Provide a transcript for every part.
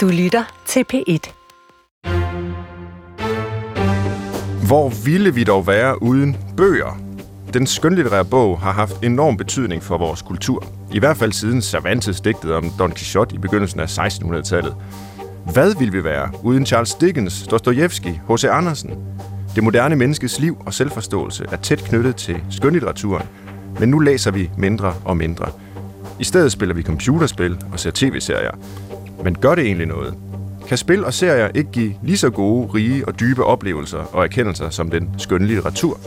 Du lytter til P1. Hvor ville vi dog være uden bøger? Den skønlitterære bog har haft enorm betydning for vores kultur. I hvert fald siden Cervantes digtede om Don Quixote i begyndelsen af 1600-tallet. Hvad ville vi være uden Charles Dickens, Dostojevski, H.C. Andersen? Det moderne menneskes liv og selvforståelse er tæt knyttet til skønlitteraturen, men nu læser vi mindre og mindre. I stedet spiller vi computerspil og ser tv-serier. Men gør det egentlig noget? Kan spil og serier ikke give lige så gode, rige og dybe oplevelser og erkendelser som den skønne litteratur?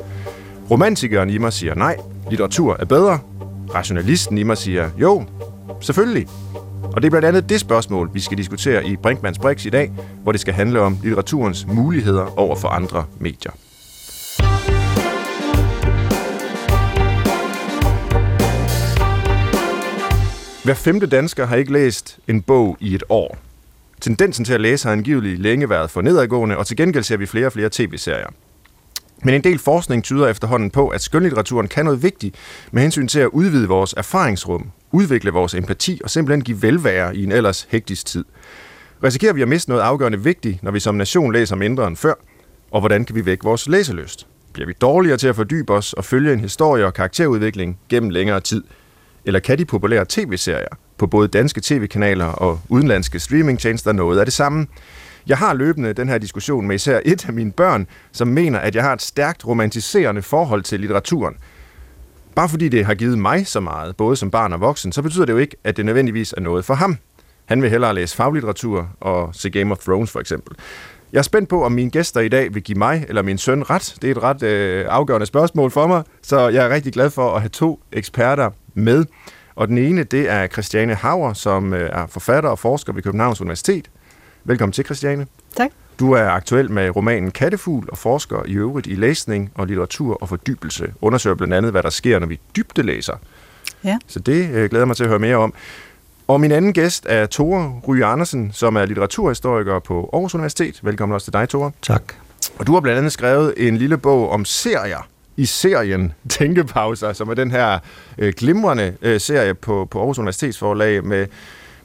Romantikeren i mig siger nej, litteratur er bedre. Rationalisten i mig siger jo, selvfølgelig. Og det er blandt andet det spørgsmål, vi skal diskutere i Brinkmanns Brix i dag, hvor det skal handle om litteraturens muligheder over for andre medier. Hver femte dansker har ikke læst en bog i et år. Tendensen til at læse har angiveligt længe været for nedadgående, og til gengæld ser vi flere og flere tv-serier. Men en del forskning tyder efterhånden på, at skønlitteraturen kan noget vigtigt med hensyn til at udvide vores erfaringsrum, udvikle vores empati og simpelthen give velvære i en ellers hektisk tid. Risikerer vi at miste noget afgørende vigtigt, når vi som nation læser mindre end før? Og hvordan kan vi vække vores læselyst? Bliver vi dårligere til at fordybe os og følge en historie og karakterudvikling gennem længere tid? Eller kan de populære tv-serier på både danske tv-kanaler og udenlandske streamingtjenester noget af det samme? Jeg har løbende den her diskussion med især et af mine børn, som mener, at jeg har et stærkt romantiserende forhold til litteraturen. Bare fordi det har givet mig så meget, både som barn og voksen, så betyder det jo ikke, at det nødvendigvis er noget for ham. Han vil hellere læse faglitteratur og se Game of Thrones for eksempel. Jeg er spændt på, om mine gæster i dag vil give mig eller min søn ret. Det er et ret øh, afgørende spørgsmål for mig, så jeg er rigtig glad for at have to eksperter med. Og den ene, det er Christiane Hauer, som øh, er forfatter og forsker ved Københavns Universitet. Velkommen til, Christiane. Tak. Du er aktuel med romanen Kattefugl og forsker i øvrigt i læsning og litteratur og fordybelse. Undersøger blandt andet, hvad der sker, når vi dybde læser. Ja. Så det øh, glæder mig til at høre mere om. Og min anden gæst er Tore Ryge Andersen, som er litteraturhistoriker på Aarhus Universitet. Velkommen også til dig, Tore. Tak. Og du har blandt andet skrevet en lille bog om serier i serien Tænkepauser, som er den her øh, glimrende øh, serie på, på Aarhus Universitetsforlag med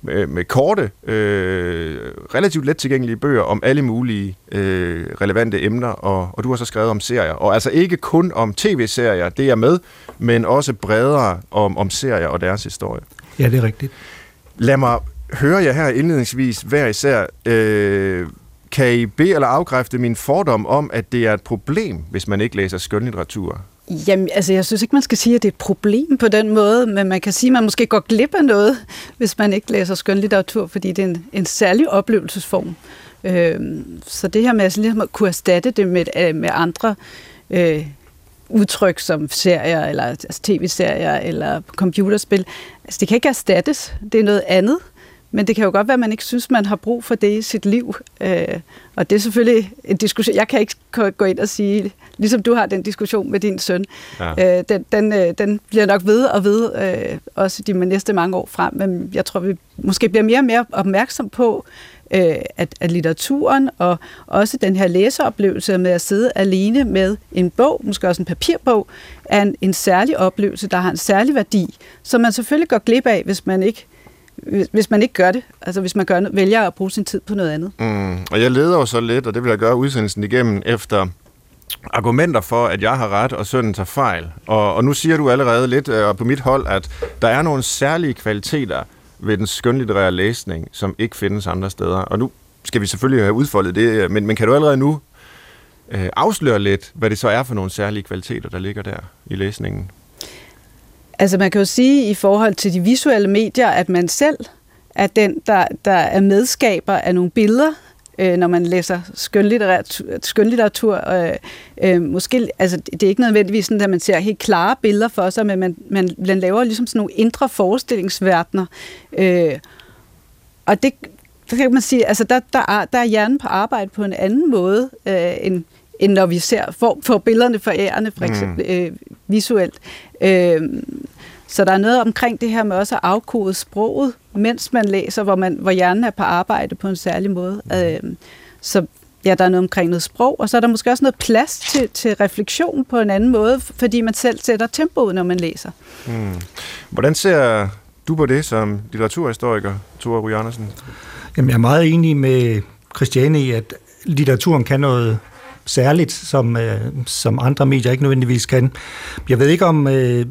med, med korte, øh, relativt let tilgængelige bøger om alle mulige øh, relevante emner, og, og du har så skrevet om serier. Og altså ikke kun om tv-serier, det er med, men også bredere om, om serier og deres historie. Ja, det er rigtigt. Lad mig høre jer her indledningsvis hver især. Øh, kan I bede eller afkræfte min fordom om, at det er et problem, hvis man ikke læser skønlitteratur? Jamen, altså, jeg synes ikke, man skal sige, at det er et problem på den måde, men man kan sige, at man måske går glip af noget, hvis man ikke læser skønlitteratur, fordi det er en, en særlig oplevelsesform. Øh, så det her med altså, ligesom at kunne erstatte det med, øh, med andre øh, udtryk som serier, eller altså, tv-serier, eller computerspil, altså, det kan ikke erstattes. Det er noget andet. Men det kan jo godt være, at man ikke synes, man har brug for det i sit liv. Øh, og det er selvfølgelig en diskussion. Jeg kan ikke gå ind og sige, ligesom du har den diskussion med din søn, ja. øh, den, den, øh, den bliver nok ved og ved, øh, også de næste mange år frem. Men jeg tror, vi måske bliver mere og mere opmærksom på, øh, at, at litteraturen og også den her læseoplevelse med at sidde alene med en bog, måske også en papirbog, er en, en særlig oplevelse, der har en særlig værdi, som man selvfølgelig går glip af, hvis man ikke hvis man ikke gør det, altså hvis man gør, vælger at bruge sin tid på noget andet. Mm, og jeg leder jo så lidt, og det vil jeg gøre udsendelsen igennem, efter argumenter for, at jeg har ret, og sønnen tager fejl. Og, og nu siger du allerede lidt øh, på mit hold, at der er nogle særlige kvaliteter ved den skønlitterære læsning, som ikke findes andre steder. Og nu skal vi selvfølgelig have udfoldet det, øh, men, men kan du allerede nu øh, afsløre lidt, hvad det så er for nogle særlige kvaliteter, der ligger der i læsningen? Altså man kan jo sige i forhold til de visuelle medier, at man selv er den, der, der er medskaber af nogle billeder, øh, når man læser skønlitteratur. skønlitteratur øh, øh, måske, altså, det er ikke nødvendigvis sådan, at man ser helt klare billeder for sig, men man, man, man laver ligesom sådan nogle indre forestillingsverdener. Øh, og det, så kan man sige, altså der, der, er, der er hjernen på arbejde på en anden måde, øh, end, end når vi ser, får, får billederne forærende, for eksempel mm. øh, visuelt. Øh, så der er noget omkring det her med også at afkode sproget, mens man læser, hvor, man, hvor hjernen er på arbejde på en særlig måde. Øh, så ja, der er noget omkring noget sprog, og så er der måske også noget plads til, til refleksion på en anden måde, fordi man selv sætter tempoet, når man læser. Mm. Hvordan ser du på det som litteraturhistoriker, Tore Rui Andersen? Jamen, jeg er meget enig med Christiane i, at litteraturen kan noget særligt, som, øh, som andre medier ikke nødvendigvis kan. Jeg ved ikke, om, øh,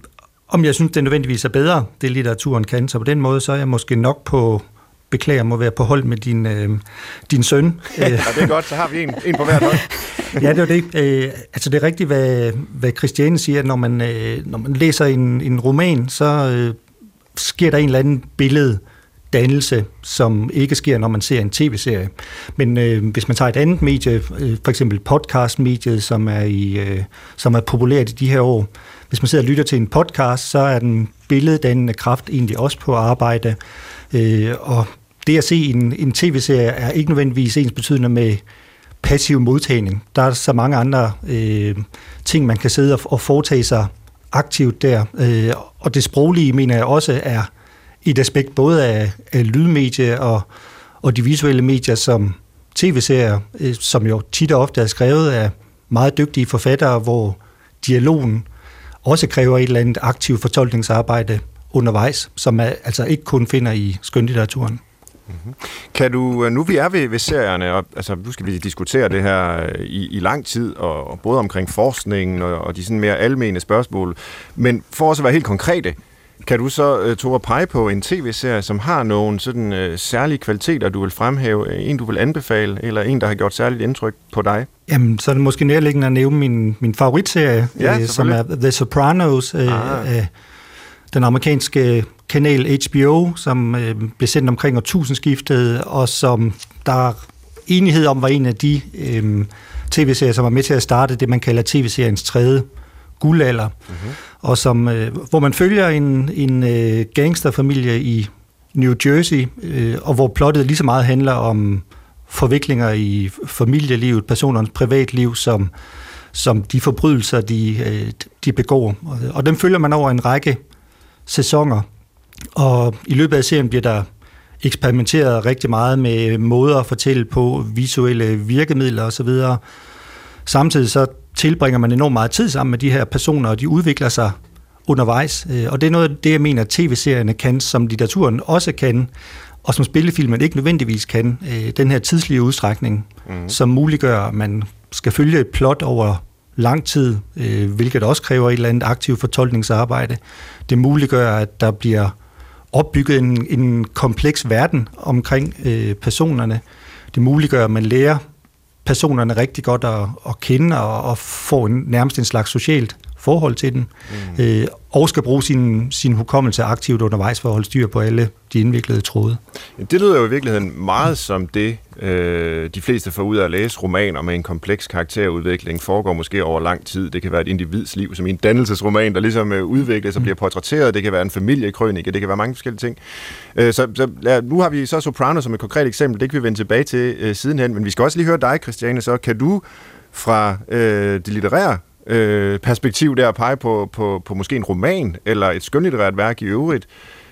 om jeg synes, det nødvendigvis er bedre, det litteraturen kan, så på den måde, så er jeg måske nok på, beklager, må være på hold med din, øh, din søn. ja, det er godt, så har vi en, en på hvert hold. ja, det er det. Øh, altså det er rigtigt, hvad, hvad Christiane siger, at når man, øh, når man læser en, en roman, så øh, sker der en eller anden billede, dannelse, som ikke sker, når man ser en tv-serie. Men øh, hvis man tager et andet medie, øh, for eksempel podcast-mediet, som er, i, øh, som er populært i de her år, hvis man sidder og lytter til en podcast, så er den billeddannende kraft egentlig også på arbejde. Øh, og det at se en, en tv-serie er ikke nødvendigvis ens betydende med passiv modtagning. Der er så mange andre øh, ting, man kan sidde og, og foretage sig aktivt der. Øh, og det sproglige, mener jeg også, er et aspekt både af, af lydmedier og, og de visuelle medier som tv-serier, øh, som jo tit og ofte er skrevet af meget dygtige forfattere, hvor dialogen også kræver et eller andet aktivt fortolkningsarbejde undervejs, som man altså ikke kun finder i skønlitteraturen. Mm-hmm. Kan du, øh, nu vi er ved, ved serierne, og altså, nu skal vi diskutere det her øh, i, i lang tid, og, og både omkring forskningen og, og de sådan mere almene spørgsmål, men for også at være helt konkrete, kan du så, uh, Tore, pege på en tv-serie, som har nogle sådan uh, særlige kvaliteter, du vil fremhæve? En, du vil anbefale, eller en, der har gjort særligt indtryk på dig? Jamen, så er det måske nærliggende at nævne min, min favoritserie, ja, øh, som er The Sopranos, øh, ah. af den amerikanske kanal HBO, som øh, blev sendt omkring årtusindskiftet, og som der er enighed om var en af de øh, tv-serier, som var med til at starte det, man kalder tv-seriens tredje guldalder, mm-hmm. og som, øh, hvor man følger en, en øh, gangsterfamilie i New Jersey, øh, og hvor plottet lige så meget handler om forviklinger i familielivet, personernes privatliv, som, som de forbrydelser, de, øh, de begår. Og, og dem følger man over en række sæsoner, og i løbet af serien bliver der eksperimenteret rigtig meget med måder at fortælle på, visuelle virkemidler osv. Samtidig så tilbringer man enormt meget tid sammen med de her personer, og de udvikler sig undervejs. Øh, og det er noget af det, jeg mener, tv-serierne kan, som litteraturen også kan, og som spillefilmen ikke nødvendigvis kan. Øh, den her tidslige udstrækning, mm. som muliggør, at man skal følge et plot over lang tid, øh, hvilket også kræver et eller andet aktivt fortolkningsarbejde. Det muliggør, at der bliver opbygget en, en kompleks verden omkring personerne. Det muliggør, at man lærer personerne rigtig godt at, at kende og, og få en, nærmest en slags socialt forhold til den, mm. øh, og skal bruge sin, sin hukommelse aktivt undervejs for at holde styr på alle de indviklede tråde. Det lyder jo i virkeligheden meget som det, øh, de fleste får ud af at læse romaner med en kompleks karakterudvikling, foregår måske over lang tid. Det kan være et individs liv, som i en dannelsesroman, der ligesom øh, udvikles og mm. bliver portrætteret. Det kan være en familiekrønike, det kan være mange forskellige ting. Øh, så så ja, nu har vi så Soprano som et konkret eksempel, det kan vi vende tilbage til øh, sidenhen, men vi skal også lige høre dig, Christiane, så kan du fra øh, det litterære øh, perspektiv der at pege på, på, på måske en roman eller et skønlitterært værk i øvrigt,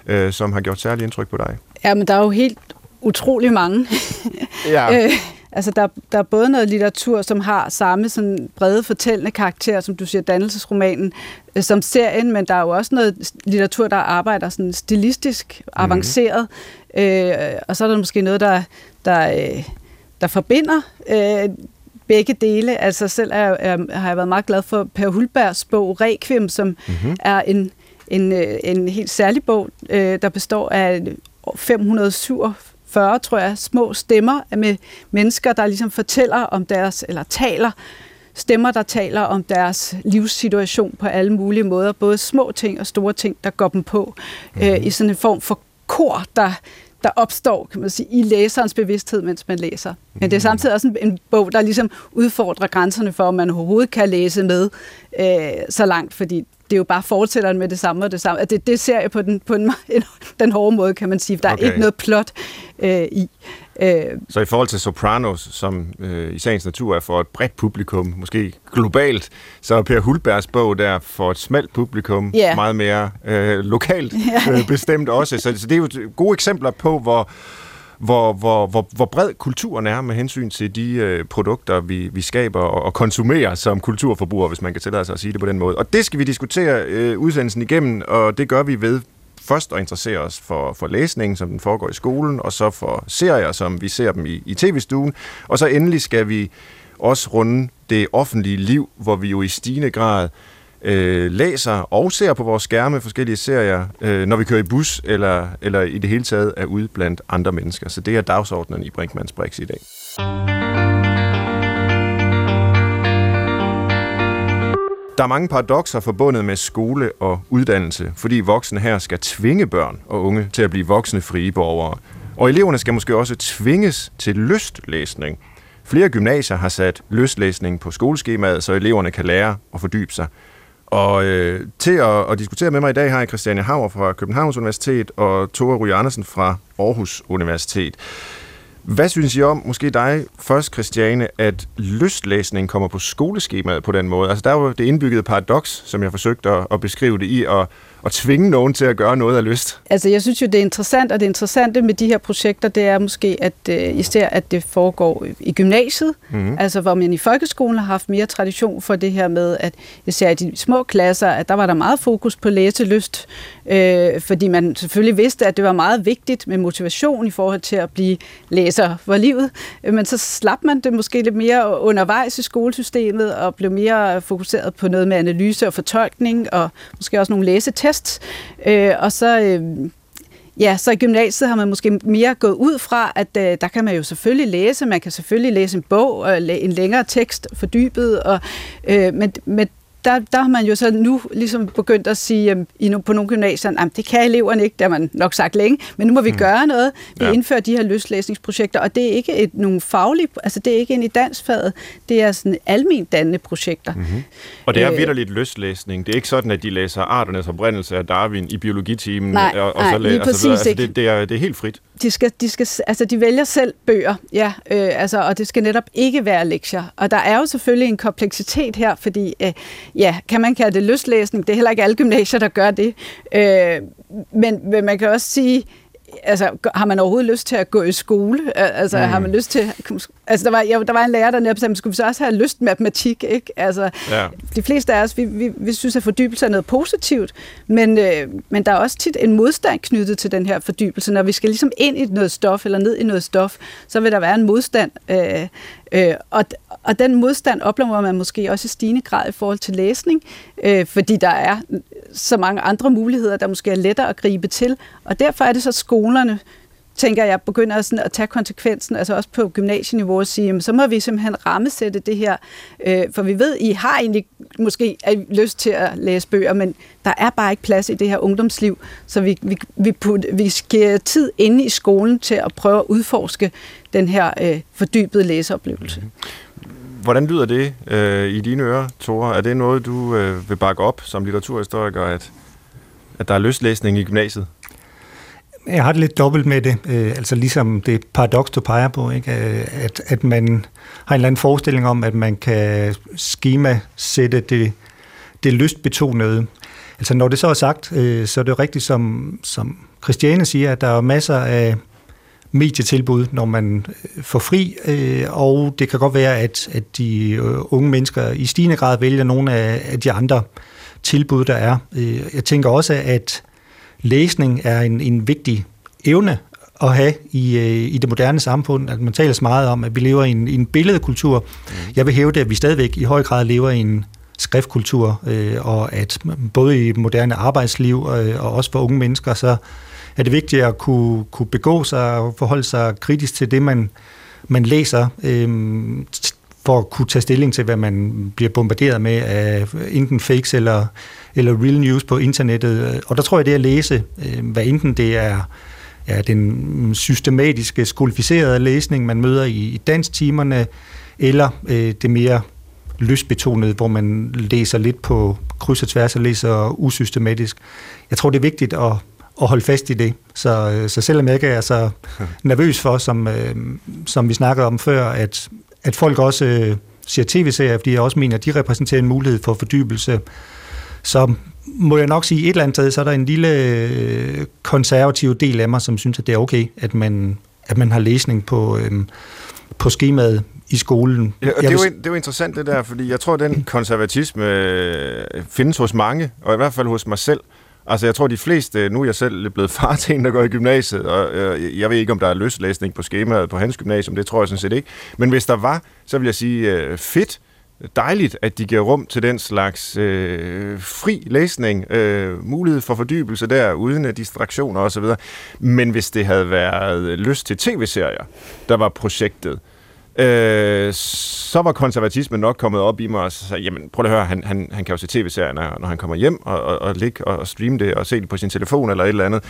øh, som har gjort særlig indtryk på dig? Ja, men der er jo helt utrolig mange. ja. øh, altså, der, der er både noget litteratur, som har samme sådan brede fortællende karakter, som du siger, dannelsesromanen, øh, som serien, men der er jo også noget litteratur, der arbejder sådan stilistisk, mm-hmm. avanceret, øh, og så er der måske noget, der, der, øh, der forbinder øh, begge dele. Altså selv er, er, har jeg været meget glad for Per Hulbergs bog Requiem, som mm-hmm. er en, en, øh, en helt særlig bog, øh, der består af 547, tror jeg, små stemmer med mennesker, der ligesom fortæller om deres, eller taler, stemmer, der taler om deres livssituation på alle mulige måder, både små ting og store ting, der går dem på, mm-hmm. øh, i sådan en form for kor, der der opstår, kan man sige, i læserens bevidsthed, mens man læser. Men det er samtidig også en, en bog, der ligesom udfordrer grænserne for, om man overhovedet kan læse med øh, så langt, fordi det er jo bare fortælleren med det samme og det samme. Det, det ser jeg på den, på den, den hårde måde, kan man sige. Der er okay. ikke noget plot øh, i. Øh, så i forhold til Sopranos, som øh, i sagens natur er for et bredt publikum, måske globalt, så er Per Hulbergs bog der for et smalt publikum, yeah. meget mere øh, lokalt øh, bestemt også. Så, så det er jo gode eksempler på, hvor hvor, hvor, hvor, hvor bred kulturen er med hensyn til de øh, produkter, vi, vi skaber og, og konsumerer som kulturforbrugere, hvis man kan tillade sig at sige det på den måde. Og det skal vi diskutere øh, udsendelsen igennem, og det gør vi ved først at interessere os for, for læsningen, som den foregår i skolen, og så for serier, som vi ser dem i, i tv-stuen. Og så endelig skal vi også runde det offentlige liv, hvor vi jo i stigende grad øh, læser og ser på vores skærme forskellige serier, øh, når vi kører i bus, eller, eller i det hele taget er ude blandt andre mennesker. Så det er dagsordenen i Brinkmanns Brix i dag. Der er mange paradoxer forbundet med skole og uddannelse, fordi voksne her skal tvinge børn og unge til at blive voksne frie borgere. Og eleverne skal måske også tvinges til lystlæsning. Flere gymnasier har sat lystlæsning på skoleskemaet, så eleverne kan lære og fordybe sig. Og øh, til at, at diskutere med mig i dag har jeg Christiane Hauer fra Københavns Universitet og Tore Ryge Andersen fra Aarhus Universitet. Hvad synes I om, måske dig først, Christiane, at lystlæsning kommer på skoleskemaet på den måde? Altså, der er jo det indbyggede paradoks, som jeg forsøgte at, at beskrive det i, og at tvinge nogen til at gøre noget af lyst? Altså, jeg synes jo, det er interessant, og det interessante med de her projekter, det er måske, at øh, især at det foregår i gymnasiet, mm-hmm. altså hvor man i folkeskolen har haft mere tradition for det her med, at især i de små klasser, at der var der meget fokus på læselyst, øh, fordi man selvfølgelig vidste, at det var meget vigtigt med motivation i forhold til at blive læser Altså, for livet, øh, men så slap man det måske lidt mere undervejs i skolesystemet, og blev mere fokuseret på noget med analyse og fortolkning, og måske også nogle læsetest. Øh, og så... Øh, Ja, så i gymnasiet har man måske mere gået ud fra, at øh, der kan man jo selvfølgelig læse, man kan selvfølgelig læse en bog, øh, og en længere tekst fordybet, og, øh, men, men der, der har man jo så nu ligesom begyndt at sige at i, på nogle gymnasier, at det kan eleverne ikke, det har man nok sagt længe, men nu må vi mm. gøre noget. Vi ja. indfører de her løslæsningsprojekter, og det er ikke et, nogle faglige, altså det er ikke en i dansfaget, det er sådan almindeligt dannende projekter. Mm-hmm. Og det er øh, vidderligt løslæsning. Det er ikke sådan, at de læser arternes oprindelse af Darwin i biologitimen, nej, og, og nej, så læser, altså, altså, det, det, er, det er helt frit. De, skal, de, skal, altså, de vælger selv bøger, ja, øh, altså, og det skal netop ikke være lektier. Og der er jo selvfølgelig en kompleksitet her, fordi øh, ja, kan man kalde det lystlæsning? Det er heller ikke alle gymnasier, der gør det. Øh, men, men man kan også sige, altså, har man overhovedet lyst til at gå i skole? Altså, mm. har man lyst til... Altså, der var, ja, der var en lærer, der netop sagde, skulle vi så også have lyst matematik, ikke? Altså, ja. de fleste af os, vi, vi, vi synes, at fordybelse er noget positivt, men, øh, men der er også tit en modstand knyttet til den her fordybelse. Når vi skal ligesom ind i noget stof, eller ned i noget stof, så vil der være en modstand. Øh, øh, og, og den modstand oplever man måske også i stigende grad i forhold til læsning, øh, fordi der er så mange andre muligheder, der måske er lettere at gribe til. Og derfor er det så skolerne, tænker jeg, begynder sådan at tage konsekvensen, altså også på gymnasieniveau og sige, jamen, så må vi simpelthen rammesætte det her, øh, for vi ved, I har egentlig måske lyst til at læse bøger, men der er bare ikke plads i det her ungdomsliv, så vi, vi, vi, put, vi giver tid inde i skolen til at prøve at udforske den her øh, fordybede læseoplevelse. Mm-hmm. Hvordan lyder det øh, i dine ører, Tore? Er det noget, du øh, vil bakke op som litteraturhistoriker, at, at der er løslæsning i gymnasiet? Jeg har det lidt dobbelt med det, øh, altså ligesom det paradoks, du peger på, ikke? Øh, at, at man har en eller anden forestilling om, at man kan schema-sætte det, det lystbetonede. Altså når det så er sagt, øh, så er det rigtigt, som, som Christiane siger, at der er masser af medietilbud, når man øh, får fri, øh, og det kan godt være, at, at de øh, unge mennesker i stigende grad vælger nogle af, af de andre tilbud, der er. Jeg tænker også, at læsning er en, en vigtig evne at have i, i det moderne samfund. At man taler så meget om, at vi lever i en, i en billedkultur. Mm. Jeg vil hæve det, at vi stadigvæk i høj grad lever i en skriftkultur, og at både i moderne arbejdsliv og også for unge mennesker, så er det vigtigt at kunne, kunne begå sig og forholde sig kritisk til det, man, man læser, øh, for at kunne tage stilling til, hvad man bliver bombarderet med af enten fakes eller, eller real news på internettet. Øh, og der tror jeg, det at læse, øh, hvad enten det er ja, den systematiske, skolificerede læsning, man møder i, i dansktimerne, eller øh, det mere lystbetonede, hvor man læser lidt på kryds og tværs og læser usystematisk. Jeg tror, det er vigtigt at, at holde fast i det. Så, øh, så selvom jeg ikke er så nervøs for, som, øh, som vi snakkede om før, at, at folk også øh, ser tv-serier, fordi jeg også mener, at de repræsenterer en mulighed for fordybelse, så må jeg nok sige, et eller andet sted, så er der en lille konservativ del af mig, som synes, at det er okay, at man, at man har læsning på, øhm, på skemaet i skolen. Ja, og det, er jo, det er jo interessant det der, fordi jeg tror, at den konservatisme findes hos mange, og i hvert fald hos mig selv, Altså, jeg tror, de fleste, nu er jeg selv blevet far til en, der går i gymnasiet, og øh, jeg ved ikke, om der er løslæsning på skemaet på hans gymnasium, det tror jeg sådan set ikke. Men hvis der var, så vil jeg sige, øh, fedt, dejligt, at de giver rum til den slags øh, fri læsning, øh, mulighed for fordybelse der, uden distraktioner osv. Men hvis det havde været øh, lyst til tv-serier, der var projektet, øh, Øh, så var konservatismen nok kommet op i mig og sagde, jamen prøv at høre, han, han, han kan jo se tv-serier, når, han kommer hjem og, og, og ligge og, og streame det og se det på sin telefon eller et eller andet.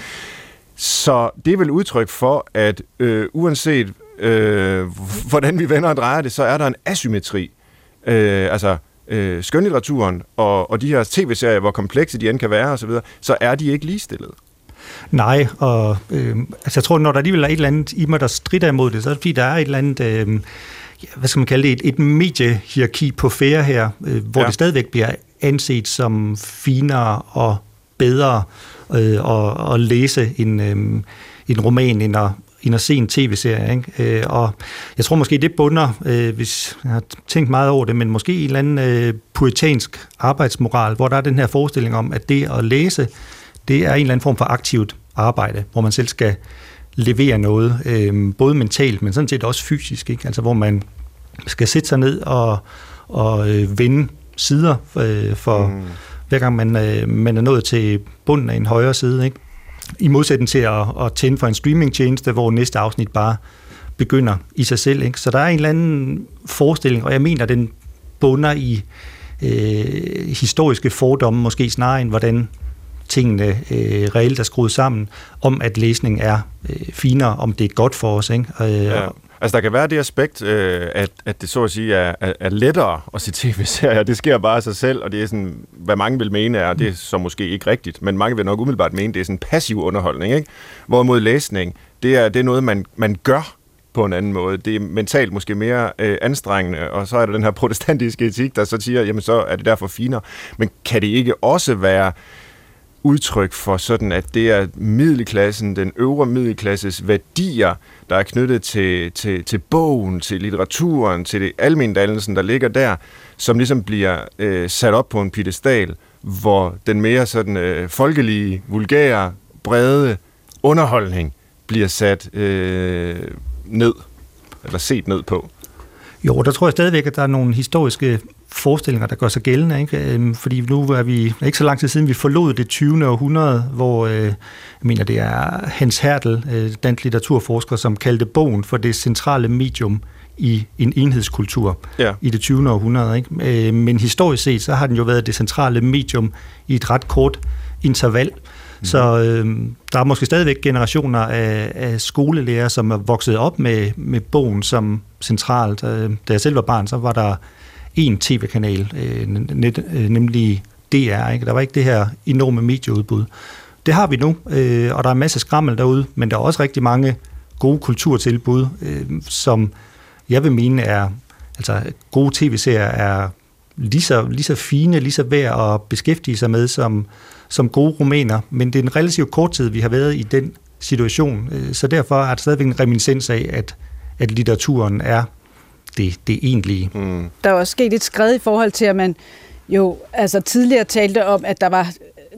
Så det er vel udtryk for, at øh, uanset øh, hvordan vi vender og drejer det, så er der en asymmetri øh, altså øh, skønlitteraturen og, og de her tv-serier, hvor komplekse de end kan være osv., så, så er de ikke ligestillet. Nej, og øh, altså jeg tror, når der alligevel er et eller andet i mig, der strider imod det, så er det fordi, der er et eller andet, øh, hvad skal man kalde det, et, et mediehierarki på færre her, øh, hvor ja. det stadigvæk bliver anset som finere og bedre øh, at, at læse en, øh, en roman, end at, end at se en tv-serie. Ikke? Øh, og jeg tror måske, det bunder, øh, hvis jeg har tænkt meget over det, men måske en eller anden øh, puritansk arbejdsmoral, hvor der er den her forestilling om, at det at læse, det er en eller anden form for aktivt arbejde, hvor man selv skal levere noget, øh, både mentalt, men sådan set også fysisk, ikke? altså hvor man skal sætte sig ned og, og øh, vende sider øh, for mm. hver gang man, øh, man er nået til bunden af en højre side. Ikke? I modsætning til at, at tænde for en streamingtjeneste, hvor næste afsnit bare begynder i sig selv. Ikke? Så der er en eller anden forestilling, og jeg mener, den bunder i øh, historiske fordomme, måske snarere end hvordan tingene øh, reelt er skruet sammen, om at læsning er øh, finere, om det er godt for os. Ikke? Øh, ja. Altså, der kan være det aspekt, øh, at, at det så at sige er, er, er lettere at se tv-serier. Det sker bare af sig selv, og det er sådan, hvad mange vil mene er, det er så måske ikke rigtigt, men mange vil nok umiddelbart mene, det er sådan passiv underholdning. Ikke? Hvorimod læsning, det er, det er noget, man, man gør på en anden måde. Det er mentalt måske mere øh, anstrengende, og så er der den her protestantiske etik, der så siger, jamen så er det derfor finere. Men kan det ikke også være udtryk for sådan, at det er middelklassen, den øvre middelklasses værdier, der er knyttet til, til, til bogen, til litteraturen, til det almendannelsen, der ligger der, som ligesom bliver øh, sat op på en piedestal, hvor den mere sådan øh, folkelige, vulgære, brede underholdning bliver sat øh, ned, eller set ned på. Jo, der tror jeg stadigvæk, at der er nogle historiske forestillinger, der gør sig gældende. Ikke? Øhm, fordi nu er vi ikke så lang tid siden, vi forlod det 20. århundrede, hvor øh, jeg mener, det er Hans Hertel, øh, dansk litteraturforsker, som kaldte bogen for det centrale medium i en enhedskultur ja. i det 20. århundrede. Ikke? Øh, men historisk set, så har den jo været det centrale medium i et ret kort interval. Mm. Så øh, der er måske stadigvæk generationer af, af skolelærer, som er vokset op med, med bogen som centralt. Øh, da jeg selv var barn, så var der én tv-kanal, øh, net, øh, nemlig DR. Ikke? Der var ikke det her enorme medieudbud. Det har vi nu, øh, og der er masser masse skrammel derude, men der er også rigtig mange gode kulturtilbud, øh, som jeg vil mene er, altså gode tv-serier er lige så, lige så fine, lige så værd at beskæftige sig med som, som gode romaner, men det er en relativt kort tid, vi har været i den situation, øh, så derfor er der stadigvæk en reminiscens af, at, at litteraturen er det, det egentlige. Mm. Der er også sket et skred i forhold til, at man jo altså tidligere talte om, at der var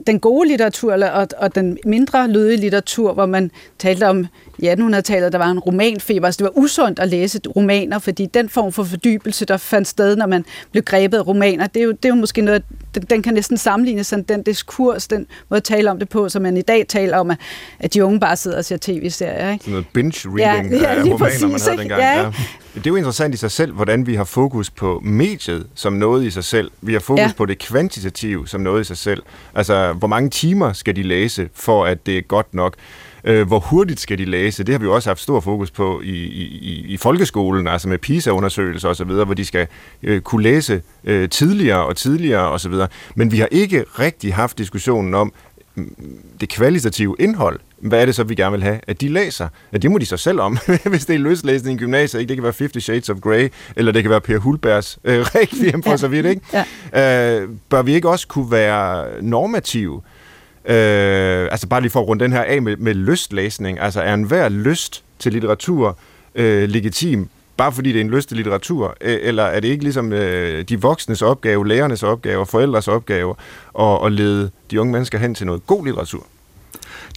den gode litteratur og, og den mindre lødige litteratur, hvor man talte om i 1800-tallet, der var en romanfeber. Altså det var usundt at læse romaner, fordi den form for fordybelse, der fandt sted, når man blev grebet af romaner, det er jo, det er jo måske noget, den, den kan næsten sammenlignes sådan den diskurs, den måde at tale om det på, som man i dag taler om, at de unge bare sidder og ser tv-serier. Ikke? Sådan noget binge-reading ja, ja, af romaner, præcis, man havde dengang. Ja. Ja. Det er jo interessant i sig selv, hvordan vi har fokus på mediet som noget i sig selv. Vi har fokus ja. på det kvantitative som noget i sig selv. Altså, hvor mange timer skal de læse, for at det er godt nok? Øh, hvor hurtigt skal de læse? Det har vi jo også haft stor fokus på i, i, i folkeskolen, altså med PISA-undersøgelser osv., hvor de skal øh, kunne læse øh, tidligere og tidligere osv. Men vi har ikke rigtig haft diskussionen om mm, det kvalitative indhold. Hvad er det så, vi gerne vil have, at de læser? Ja, det må de så selv om, hvis det er løslæsning i gymnasiet. Ikke? Det kan være Fifty Shades of Grey, eller det kan være Per Hulbergs øh, Requiem for ja. så vidt. Ikke? Ja. Øh, bør vi ikke også kunne være normative? Øh, altså bare lige for at runde den her af med, med lystlæsning. Altså er enhver lyst til litteratur øh, legitim bare fordi det er en lyst til litteratur, øh, eller er det ikke ligesom øh, de voksnes opgave, lærernes opgave, forældres opgave, at, at lede de unge mennesker hen til noget god litteratur?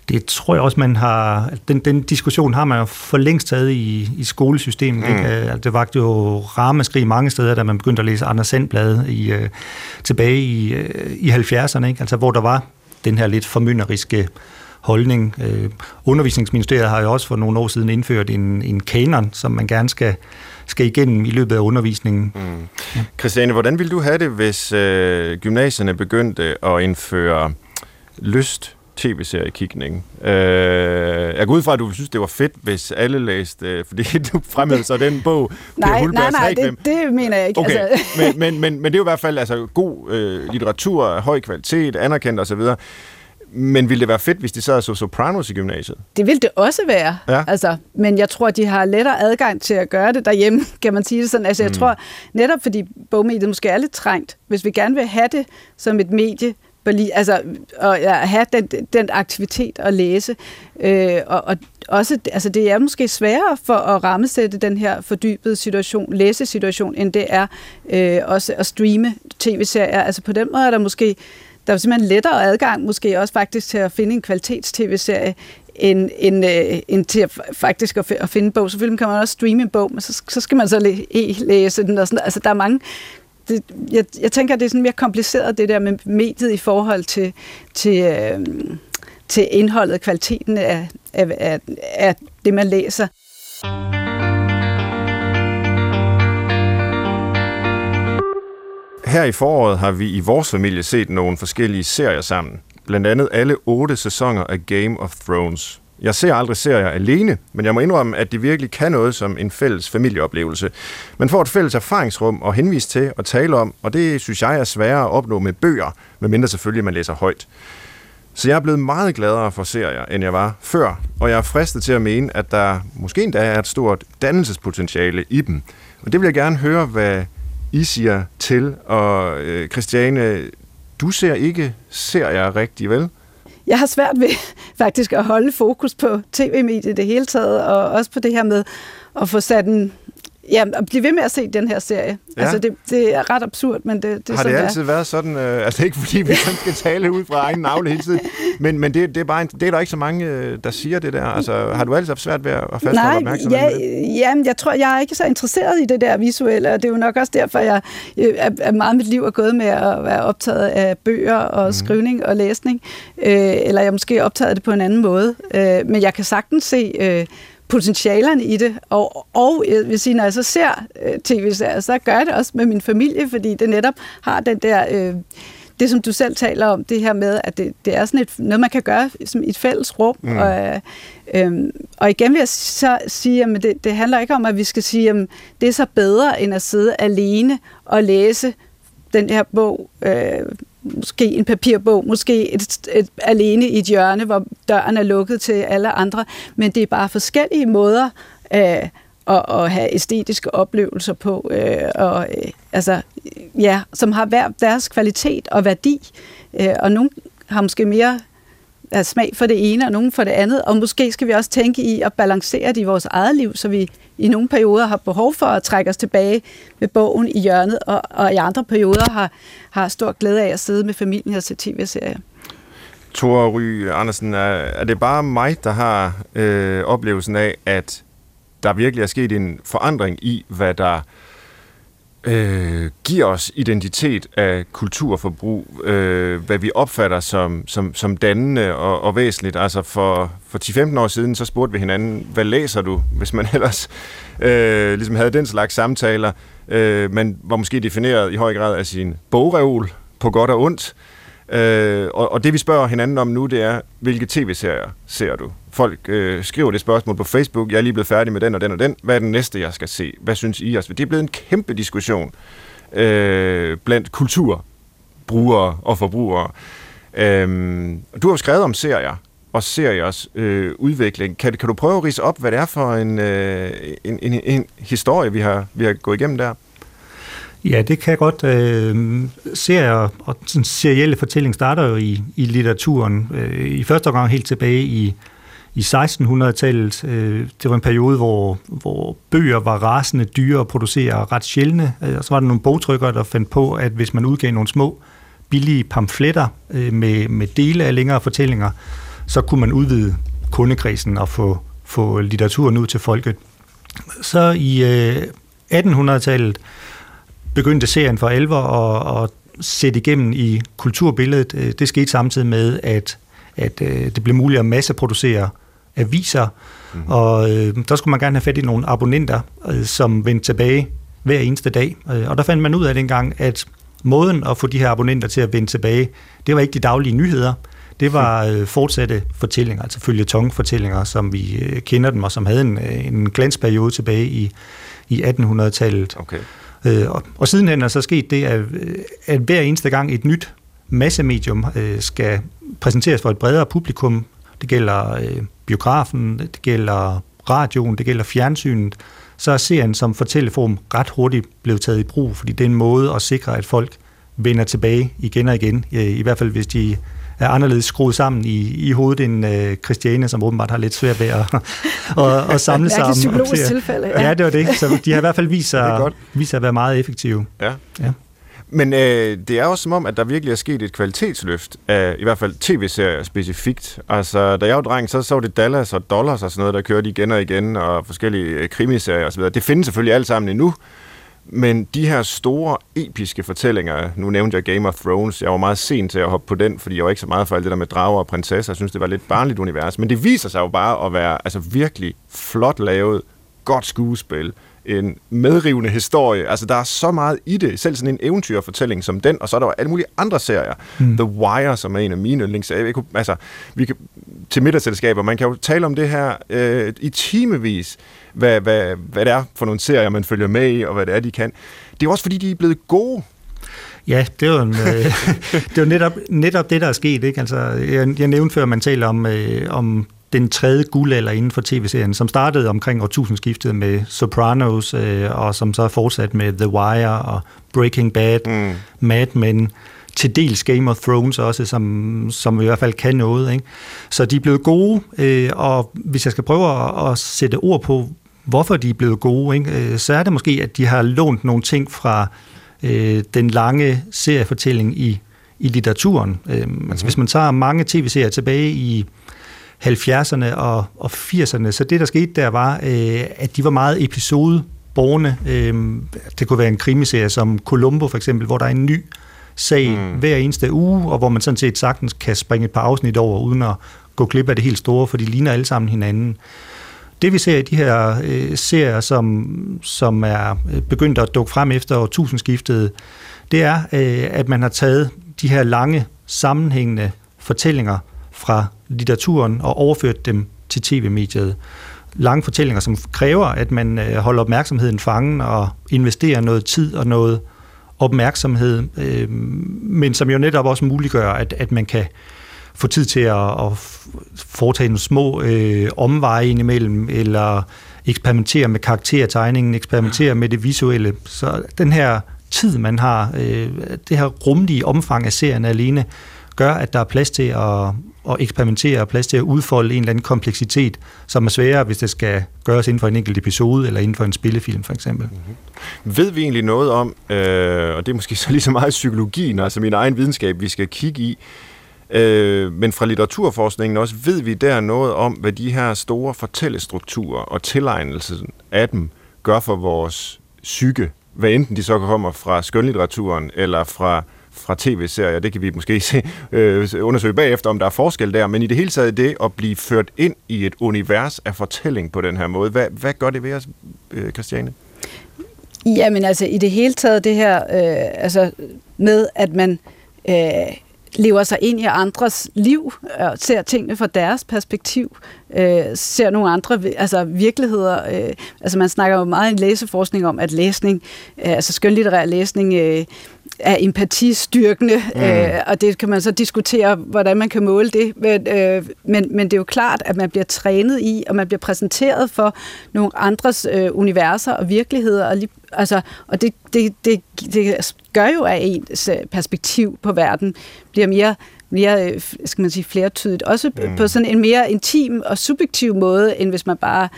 Det tror jeg også, man har... Den, den diskussion har man jo for længst taget i, i skolesystemet. Mm. Ikke? Altså, det var jo ramaskrig mange steder, da man begyndte at læse Anders Sandblad i, uh, tilbage i, uh, i 70'erne, ikke? Altså, hvor der var den her lidt formynderiske holdning. Øh, Undervisningsministeriet har jo også for nogle år siden indført en, en kanon, som man gerne skal, skal igennem i løbet af undervisningen. Mm. Ja. Christiane, hvordan ville du have det, hvis øh, gymnasierne begyndte at indføre lyst tv-seriekigning. Øh, jeg går ud fra, at du synes, det var fedt, hvis alle læste, øh, fordi du fremhævede så den bog. nej, nej, nej, det, det mener jeg ikke. Okay. Altså. men, men, men, men det er jo i hvert fald altså, god øh, litteratur, høj kvalitet, anerkendt osv., men ville det være fedt, hvis de sad så Sopranos i gymnasiet? Det ville det også være. Ja. Altså, men jeg tror, de har lettere adgang til at gøre det derhjemme, kan man sige det sådan. Altså, jeg mm. tror netop, fordi bogmediet måske er lidt trængt, hvis vi gerne vil have det som et medie, altså, og ja, have den, den aktivitet at læse. Øh, og, og også, altså det er måske sværere for at rammesætte den her fordybede situation, læsesituation, end det er øh, også at streame tv-serier. Altså på den måde er der måske der er simpelthen lettere adgang måske også faktisk til at finde en kvalitets-tv-serie, end, end, øh, end til at faktisk at, at finde en bog. Selvfølgelig kan man også streame en bog, men så, så skal man så læ- e-læse den. Og sådan. Altså, der er mange det, jeg, jeg tænker, det er sådan mere kompliceret, det der med mediet i forhold til, til, øh, til indholdet, kvaliteten af, af, af, af det, man læser. Her i foråret har vi i vores familie set nogle forskellige serier sammen. Blandt andet alle otte sæsoner af Game of Thrones. Jeg ser aldrig serier alene, men jeg må indrømme, at det virkelig kan noget som en fælles familieoplevelse. Man får et fælles erfaringsrum at henvise til og tale om, og det synes jeg er sværere at opnå med bøger, medmindre selvfølgelig man læser højt. Så jeg er blevet meget gladere for serier, end jeg var før, og jeg er fristet til at mene, at der måske endda er et stort dannelsespotentiale i dem. Og det vil jeg gerne høre, hvad I siger til. Og øh, Christiane, du ser ikke serier rigtig, vel? Jeg har svært ved faktisk at holde fokus på tv-mediet i det hele taget, og også på det her med at få sat en, Ja, at blive ved med at se den her serie. Ja. Altså, det, det er ret absurd, men det, det Har det altid er. været sådan, øh, altså ikke fordi vi skal tale ud fra egen navle hele tiden, men, men det, det, er bare en, det er der ikke så mange, øh, der siger det der. Altså, har du altid haft svært ved at fastholde Nej, ja, ja, jeg tror, jeg er ikke så interesseret i det der visuelle, og det er jo nok også derfor, jeg øh, er, er meget mit liv er gået med at være optaget af bøger og mm. skrivning og læsning, øh, eller jeg måske optaget det på en anden måde. Øh, men jeg kan sagtens se... Øh, potentialerne i det. Og, og jeg vil sige, når jeg så ser øh, tv-serier, så gør jeg det også med min familie, fordi det netop har den der... Øh, det, som du selv taler om, det her med, at det, det er sådan et, noget, man kan gøre som et fælles rum. Mm. Og, øh, og igen vil jeg så sige, at det, det handler ikke om, at vi skal sige, at det er så bedre, end at sidde alene og læse den her bog øh, måske en papirbog, måske et, et, alene i et hjørne, hvor døren er lukket til alle andre, men det er bare forskellige måder øh, at, at have æstetiske oplevelser på, øh, og, øh, altså, ja, som har hver deres kvalitet og værdi, øh, og nogle har måske mere have smag for det ene, og nogen for det andet. Og måske skal vi også tænke i at balancere det i vores eget liv, så vi i nogle perioder har behov for at trække os tilbage med bogen i hjørnet, og, og i andre perioder har, har stor glæde af at sidde med familien og se tv-serier. Tore Ry Andersen, er, er det bare mig, der har øh, oplevelsen af, at der virkelig er sket en forandring i, hvad der øh, Øh, giver os identitet af kulturforbrug, øh, hvad vi opfatter som, som, som dannende og, og væsentligt. Altså for, for 10-15 år siden, så spurgte vi hinanden, hvad læser du, hvis man ellers øh, ligesom havde den slags samtaler. Øh, man var måske defineret i høj grad af sin bogreol, på godt og ondt. Øh, og, og det vi spørger hinanden om nu, det er, hvilke tv-serier ser du? Folk øh, skriver det spørgsmål på Facebook, jeg er lige blevet færdig med den og den og den, hvad er den næste, jeg skal se? Hvad synes I også? Det er blevet en kæmpe diskussion øh, blandt kulturbrugere og forbrugere. Øh, du har jo skrevet om serier, og seriers øh, udvikling. Kan, kan du prøve at rise op, hvad det er for en, øh, en, en, en historie, vi har, vi har gået igennem der? Ja, det kan jeg godt. Øh, serier og sådan serielle fortælling starter jo i, i litteraturen. Øh, I første omgang helt tilbage i, i 1600-tallet. Øh, det var en periode, hvor, hvor bøger var rasende dyre at producere ret sjældne. Øh, og så var der nogle bogtrykkere, der fandt på, at hvis man udgav nogle små, billige pamfletter øh, med, med dele af længere fortællinger, så kunne man udvide kundekredsen og få, få litteraturen ud til folket. Så i øh, 1800-tallet begyndte serien for alvor at, at sætte igennem i kulturbilledet. Øh, det skete samtidig med, at, at øh, det blev muligt at masseproducere aviser, mm. og øh, der skulle man gerne have fat i nogle abonnenter, øh, som vendte tilbage hver eneste dag. Øh, og der fandt man ud af dengang, at måden at få de her abonnenter til at vende tilbage, det var ikke de daglige nyheder, det var øh, fortsatte fortællinger, altså følgetong-fortællinger, som vi øh, kender dem, og som havde en, øh, en glansperiode tilbage i, i 1800-tallet. Okay. Øh, og, og sidenhen er så sket det, at, at hver eneste gang et nyt massemedium øh, skal præsenteres for et bredere publikum, det gælder øh, biografen, det gælder radioen, det gælder fjernsynet, så er serien som fortælleform ret hurtigt blevet taget i brug, fordi det er en måde at sikre, at folk vender tilbage igen og igen, i hvert fald hvis de er anderledes skruet sammen i, i hovedet end uh, Christiane, som åbenbart har lidt svært ved at, at, at samle sig om. psykologisk tilfælde. Ja. ja, det var det. Så de har i hvert fald vist sig, vist sig at være meget effektive. Ja. ja. Men øh, det er også som om, at der virkelig er sket et kvalitetsløft af i hvert fald tv-serier specifikt. Altså, da jeg var dreng, så så det Dallas og Dollars og sådan noget, der kørte igen og igen, og forskellige øh, krimiserier osv. Det findes selvfølgelig alt sammen endnu, men de her store, episke fortællinger, nu nævnte jeg Game of Thrones, jeg var meget sent til at hoppe på den, fordi jeg var ikke så meget for alt det der med drager og prinsesser, jeg synes, det var lidt barnligt univers, men det viser sig jo bare at være altså, virkelig flot lavet, godt skuespil, en medrivende historie. Altså, der er så meget i det. Selv sådan en eventyrfortælling som den, og så er der jo alle mulige andre serier. Mm. The Wire, som er en af mine yndlingsserier. Jeg kunne, altså, vi kan, til middagsselskaber, man kan jo tale om det her øh, i timevis, hvad, hvad, hvad det er for nogle serier, man følger med i, og hvad det er, de kan. Det er også, fordi de er blevet gode. Ja, det er jo, en, øh, det er jo netop, netop det, der er sket. Ikke? Altså, jeg, jeg nævnte før, at man taler om, øh, om den tredje guldalder inden for tv-serien, som startede omkring årtusindskiftet med Sopranos, øh, og som så er fortsat med The Wire og Breaking Bad, mm. Mad Men, til dels Game of Thrones også, som, som i hvert fald kan noget. Ikke? Så de er blevet gode, øh, og hvis jeg skal prøve at, at sætte ord på, hvorfor de er blevet gode, ikke? Øh, så er det måske, at de har lånt nogle ting fra øh, den lange seriefortælling i, i litteraturen. Øh, mm-hmm. altså, hvis man tager mange tv-serier tilbage i 70'erne og, og 80'erne. Så det, der skete der, var, øh, at de var meget episodeborne. Øh, det kunne være en krimiserie som Columbo for eksempel, hvor der er en ny sag mm. hver eneste uge, og hvor man sådan set sagtens kan springe et par afsnit over, uden at gå glip af det helt store, for de ligner alle sammen hinanden. Det vi ser i de her øh, serier, som, som er øh, begyndt at dukke frem efter årtusindskiftet, det er, øh, at man har taget de her lange, sammenhængende fortællinger fra litteraturen og overført dem til tv-mediet. Lange fortællinger, som kræver, at man øh, holder opmærksomheden fangen og investerer noget tid og noget opmærksomhed, øh, men som jo netop også muliggør, at, at man kan få tid til at, at foretage nogle små øh, omveje indimellem, eller eksperimentere med karaktertegningen, eksperimentere med det visuelle. Så den her tid, man har, øh, det her rumlige omfang af serien alene, gør, at der er plads til at, at eksperimentere, og plads til at udfolde en eller anden kompleksitet, som er sværere, hvis det skal gøres inden for en enkelt episode, eller inden for en spillefilm for eksempel. Mm-hmm. Ved vi egentlig noget om, øh, og det er måske så lige så meget psykologien, altså min egen videnskab, vi skal kigge i, øh, men fra litteraturforskningen også, ved vi der noget om, hvad de her store fortællestrukturer og tilegnelsen af dem gør for vores psyke, hvad enten de så kommer fra skønlitteraturen eller fra fra tv-serier. Det kan vi måske se, øh, undersøge bagefter, om der er forskel der. Men i det hele taget det at blive ført ind i et univers af fortælling på den her måde. Hvad, hvad gør det ved os, øh, Christiane? Jamen altså, i det hele taget det her øh, altså, med, at man... Øh, lever sig ind i andres liv, og ser tingene fra deres perspektiv, øh, ser nogle andre altså virkeligheder. Øh, altså man snakker jo meget i læseforskning om, at læsning, øh, altså skønlitterær læsning, øh, er empatistyrkende, mm. øh, og det kan man så diskutere, hvordan man kan måle det. Men, øh, men, men det er jo klart, at man bliver trænet i, og man bliver præsenteret for nogle andres øh, universer og virkeligheder, og, lige, altså, og det, det, det, det gør jo, at ens øh, perspektiv på verden bliver mere mere, øh, skal man sige, flertydigt. Også mm. på sådan en mere intim og subjektiv måde, end hvis man bare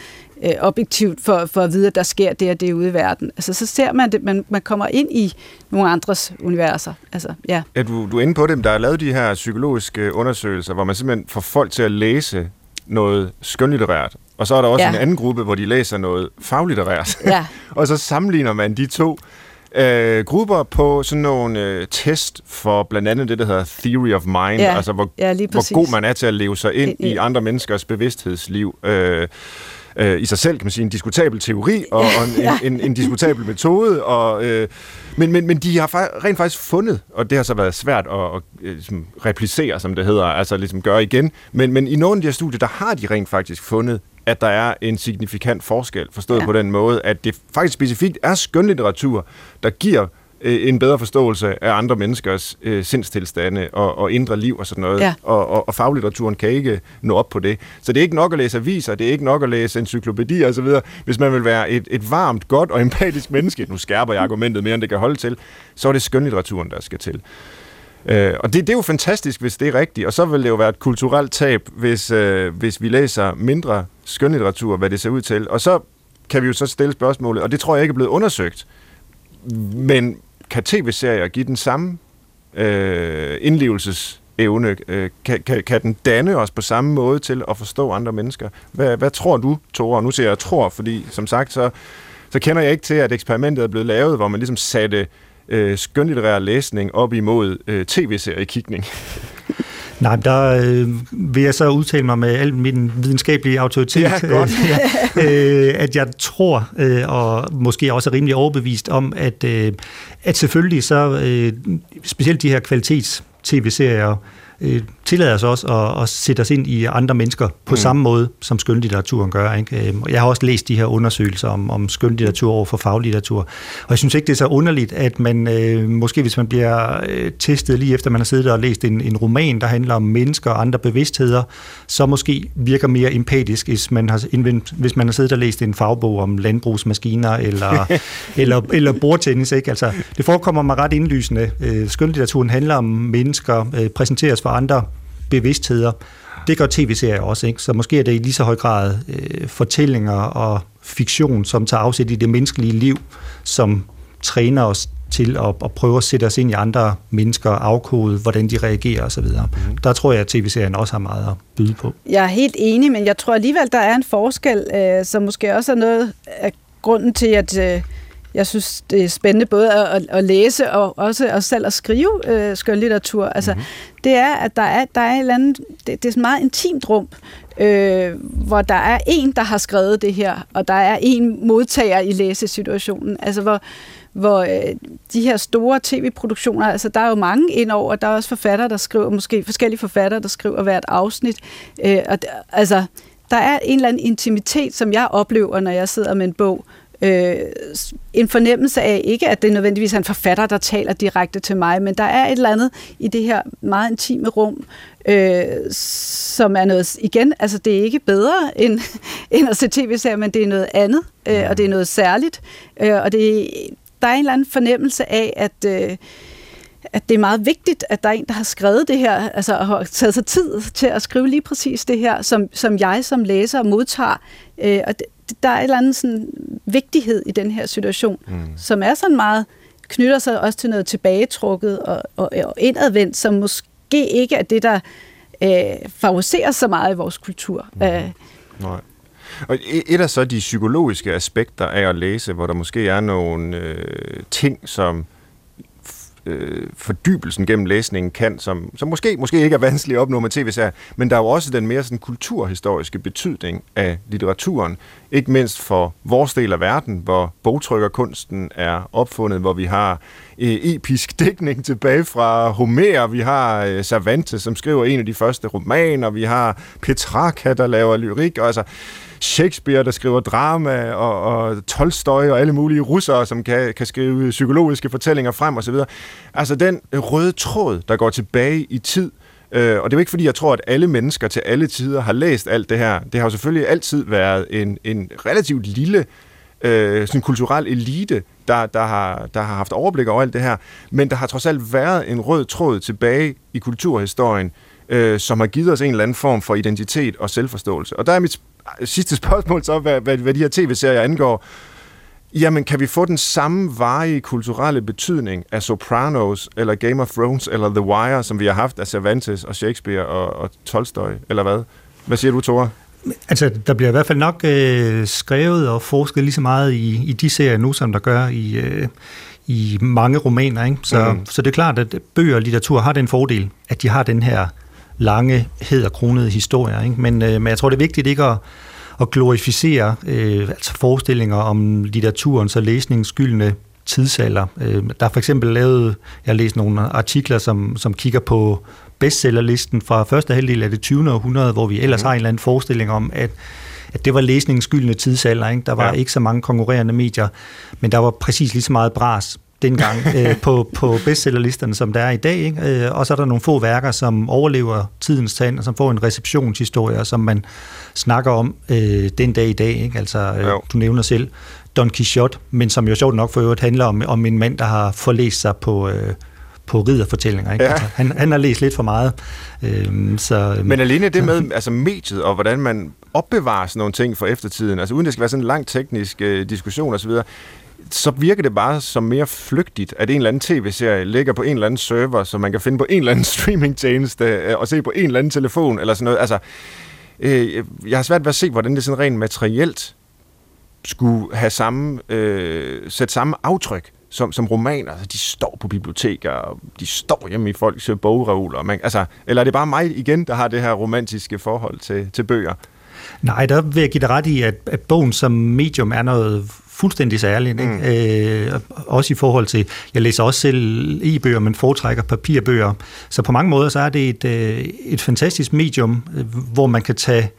øh, objektivt for, for at vide, at der sker det og det ude i verden. Altså, så ser man det, man, man kommer ind i nogle andres universer. Altså, ja. ja du, du er inde på det, der er lavet de her psykologiske undersøgelser, hvor man simpelthen får folk til at læse noget skønlitterært, og så er der også ja. en anden gruppe, hvor de læser noget faglitterært. Ja. og så sammenligner man de to øh, grupper på sådan nogle øh, test for blandt andet det, der hedder Theory of Mind, ja. altså hvor, ja, hvor god man er til at leve sig ind i andre menneskers bevidsthedsliv. Øh, øh, i sig selv, kan man sige, en diskutabel teori og, og en, ja. en, en, en diskutabel metode. Og, øh, men, men, men de har rent faktisk fundet, og det har så været svært at, at, at ligesom, replicere, som det hedder, altså ligesom gøre igen. Men, men i nogle af de her studier, der har de rent faktisk fundet, at der er en signifikant forskel, forstået ja. på den måde, at det faktisk specifikt er skønlitteratur, der giver øh, en bedre forståelse af andre menneskers øh, sindstilstande og, og indre liv og sådan noget. Ja. Og, og, og faglitteraturen kan ikke nå op på det. Så det er ikke nok at læse aviser, det er ikke nok at læse encyklopædier osv. Hvis man vil være et, et varmt, godt og empatisk menneske, nu skærper jeg argumentet mere, end det kan holde til, så er det skønlitteraturen, der skal til. Øh, og det, det er jo fantastisk, hvis det er rigtigt, og så vil det jo være et kulturelt tab, hvis, øh, hvis vi læser mindre skønlitteratur, hvad det ser ud til. Og så kan vi jo så stille spørgsmålet, og det tror jeg ikke er blevet undersøgt, men kan tv-serier give den samme øh, indlevelsesevne? Øh, kan, kan, kan den danne os på samme måde til at forstå andre mennesker? Hvad, hvad tror du, Tore? Nu siger jeg tror, fordi som sagt, så, så kender jeg ikke til, at eksperimentet er blevet lavet, hvor man ligesom satte øh, skønlitterær læsning op imod øh, tv-seriekikning. Nej, der øh, vil jeg så udtale mig med al min videnskabelige autoritet, ja, godt. øh, at jeg tror, øh, og måske også er rimelig overbevist om, at, øh, at selvfølgelig så, øh, specielt de her kvalitets tv-serier, øh, tillader os også at, at sætte os ind i andre mennesker på mm. samme måde, som skønlitteraturen gør. Ikke? Øhm, jeg har også læst de her undersøgelser om, om skønlitteratur over for faglitteratur, og jeg synes ikke, det er så underligt, at man øh, måske, hvis man bliver øh, testet lige efter, man har siddet og læst en, en roman, der handler om mennesker og andre bevidstheder, så måske virker mere empatisk, hvis man har, hvis man har siddet og læst en fagbog om landbrugsmaskiner eller, eller, eller bordtennis. Ikke? Altså, det forekommer mig ret indlysende. Øh, skønlitteraturen handler om mennesker, øh, præsenteres for andre bevidstheder. Det gør tv-serier også, ikke? så måske er det i lige så høj grad øh, fortællinger og fiktion, som tager afsæt i det menneskelige liv, som træner os til at, at prøve at sætte os ind i andre mennesker, afkode, hvordan de reagerer osv. Mm. Der tror jeg, at tv-serien også har meget at byde på. Jeg er helt enig, men jeg tror alligevel, der er en forskel, øh, som måske også er noget af grunden til, at øh, jeg synes, det er spændende både at, at, læse og også at selv at skrive øh, skønlitteratur. Altså, mm-hmm. det er, at der er, der er et eller andet, det, det er sådan meget intimt rum, øh, hvor der er en, der har skrevet det her, og der er en modtager i læsesituationen. Altså, hvor, hvor øh, de her store tv-produktioner, altså der er jo mange indover, der er også forfattere, der skriver, måske forskellige forfattere, der skriver hvert afsnit. Øh, og, altså, der er en eller anden intimitet, som jeg oplever, når jeg sidder med en bog, øh, en fornemmelse af, ikke at det er nødvendigvis en forfatter, der taler direkte til mig, men der er et eller andet i det her meget intime rum, øh, som er noget, igen, altså det er ikke bedre end, end at se tv-serier, men det er noget andet, øh, og det er noget særligt, øh, og det, der er en eller anden fornemmelse af, at øh, at det er meget vigtigt, at der er en, der har skrevet det her, altså har taget sig tid til at skrive lige præcis det her, som, som jeg som læser modtager. Øh, og det, der er et eller andet sådan vigtighed i den her situation, mm. som er sådan meget, knytter sig også til noget tilbagetrukket og, og, og indadvendt, som måske ikke er det, der øh, favoriserer så meget i vores kultur. Mm. Øh. Nej. Og et af så de psykologiske aspekter af at læse, hvor der måske er nogle øh, ting, som øh, fordybelsen gennem læsningen kan, som, som måske, måske ikke er vanskelig at opnå med tv-serier, men der er jo også den mere sådan, kulturhistoriske betydning af litteraturen, ikke mindst for vores del af verden, hvor bogtrykkerkunsten er opfundet, hvor vi har øh, episk dækning tilbage fra Homer, vi har øh, Cervantes, som skriver en af de første romaner, vi har Petrarca, der laver lyrik, og altså Shakespeare, der skriver drama, og, og Tolstoy og alle mulige russere, som kan, kan skrive psykologiske fortællinger frem osv. Altså den røde tråd, der går tilbage i tid, Øh, og det er jo ikke fordi, jeg tror, at alle mennesker til alle tider har læst alt det her. Det har jo selvfølgelig altid været en, en relativt lille øh, sådan kulturel elite, der, der, har, der har haft overblik over alt det her, men der har trods alt været en rød tråd tilbage i kulturhistorien, øh, som har givet os en eller anden form for identitet og selvforståelse. Og der er mit sidste spørgsmål så, hvad, hvad, hvad de her tv-serier angår. Jamen, kan vi få den samme varige kulturelle betydning af Sopranos, eller Game of Thrones, eller The Wire, som vi har haft af Cervantes og Shakespeare og, og Tolstoy, eller hvad? Hvad siger du, Tore? Altså, der bliver i hvert fald nok øh, skrevet og forsket lige så meget i, i de serier nu, som der gør i, øh, i mange romaner. Ikke? Så, mm. så det er klart, at bøger og litteratur har den fordel, at de har den her lange, hedderkronede historie. Ikke? Men, øh, men jeg tror, det er vigtigt ikke at, at glorificere øh, altså forestillinger om litteraturens og læsningens skyldne tidsalder. Øh, der er for eksempel lavet, jeg har læst nogle artikler, som, som kigger på bestsellerlisten fra første halvdel af det 20. århundrede, hvor vi ellers mm. har en eller anden forestilling om, at at det var læsningens skyldne tidsalder. Ikke? Der var ja. ikke så mange konkurrerende medier, men der var præcis lige så meget bras dengang øh, på, på bestsellerlisterne, som der er i dag. Ikke? Øh, og så er der nogle få værker, som overlever tidens tand, og som får en receptionshistorie, som man snakker om øh, den dag i dag. Ikke? Altså, øh, du nævner selv Don Quixote, men som jo sjovt nok for øvrigt handler om, om en mand, der har forlæst sig på... Øh, på ridderfortællinger. Ikke? Ja. Altså, han, han har læst lidt for meget. Øhm, så, Men alene det med altså mediet, og hvordan man opbevarer sådan nogle ting for eftertiden, altså uden det skal være sådan en lang teknisk øh, diskussion osv., så virker det bare som mere flygtigt, at en eller anden tv-serie ligger på en eller anden server, som man kan finde på en eller anden streamingtjeneste øh, og se på en eller anden telefon eller sådan noget. Altså, øh, jeg har svært ved at se, hvordan det sådan rent materielt skulle have samme, øh, sætte samme aftryk som, som romaner. Altså, de står på biblioteker, og de står hjemme i folks bogreoler. Man, altså, eller er det bare mig igen, der har det her romantiske forhold til, til bøger? Nej, der vil jeg give dig ret i, at, at bogen som medium er noget fuldstændig særligt. Ikke? Mm. Øh, også i forhold til, jeg læser også selv e-bøger, men foretrækker papirbøger. Så på mange måder så er det et, øh, et fantastisk medium, øh, hvor man kan tage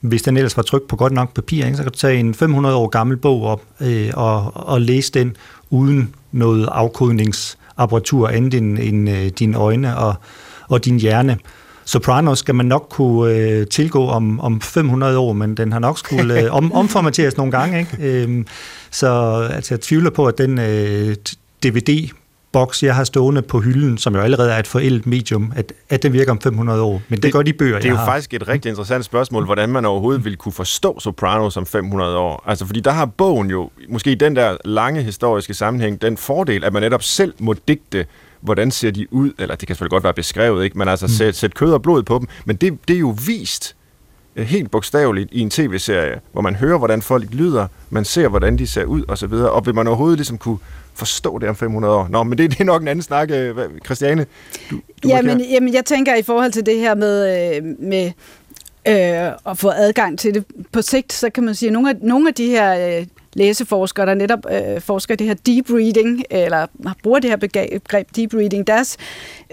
hvis den ellers var trykt på godt nok papir, ikke, så kan du tage en 500 år gammel bog op øh, og, og læse den uden noget afkodningsapparatur andet end, end øh, dine øjne og, og din hjerne. Sopranos skal man nok kunne øh, tilgå om, om 500 år, men den har nok skulle øh, om, omformateres nogle gange. Ikke? Øhm, så altså, jeg tvivler på, at den øh, DVD boks, jeg har stående på hylden, som jo allerede er et forældet medium, at, at den virker om 500 år. Men det, det gør de bøger, Det er jo har. faktisk et rigtig interessant spørgsmål, hvordan man overhovedet vil kunne forstå Sopranos om 500 år. Altså, fordi der har bogen jo, måske i den der lange historiske sammenhæng, den fordel, at man netop selv må digte hvordan ser de ud, eller det kan selvfølgelig godt være beskrevet, ikke? men altså mm. sæt, sæt kød og blod på dem, men det, det er jo vist øh, helt bogstaveligt i en tv-serie, hvor man hører, hvordan folk lyder, man ser, hvordan de ser ud osv., og, og vil man overhovedet ligesom kunne forstå det om 500 år? Nå, men det, det er nok en anden snak. Øh, Christiane, du, du jamen, jamen, jeg tænker i forhold til det her med, øh, med øh, at få adgang til det på sigt, så kan man sige, at nogle af, nogle af de her øh, læseforskere, der netop øh, forsker det her deep reading, eller bruger det her begreb deep reading, deres,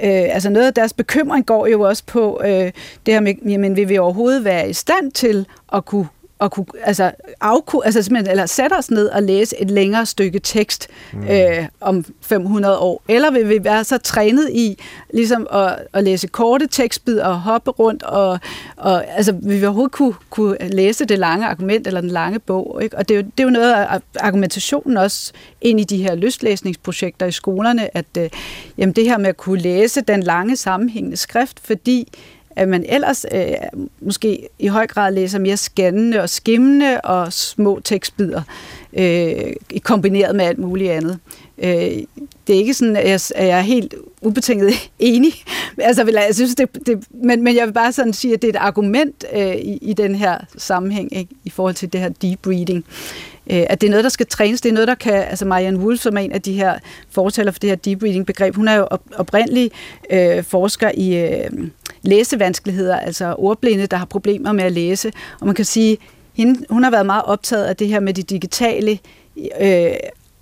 øh, altså noget af deres bekymring går jo også på øh, det her med, jamen vil vi overhovedet være i stand til at kunne at kunne altså, afku, altså simpelthen, eller sætte os ned og læse et længere stykke tekst mm. øh, om 500 år? Eller vil vi være så trænet i ligesom at, at læse korte tekstbid og hoppe rundt, og, og altså, vil vi overhovedet kunne, kunne læse det lange argument eller den lange bog? Ikke? Og det er, jo, det er jo noget af argumentationen også ind i de her lystlæsningsprojekter i skolerne, at øh, jamen, det her med at kunne læse den lange sammenhængende skrift, fordi at man ellers øh, måske i høj grad læser mere skannende og skimmende og små tekstbider, øh, kombineret med alt muligt andet. Øh, det er ikke sådan, at jeg, at jeg er helt ubetinget enig. Altså, jeg synes, det, det, men, men jeg vil bare sådan sige, at det er et argument øh, i, i den her sammenhæng, ikke, i forhold til det her deep reading. Øh, at det er noget, der skal trænes. Det er noget, der kan... Altså Marianne Wolf, som er en af de her fortaler for det her deep reading-begreb, hun er jo op, oprindelig øh, forsker i øh, læsevanskeligheder, altså ordblinde, der har problemer med at læse. Og man kan sige, hende, hun har været meget optaget af det her med det digitale øh,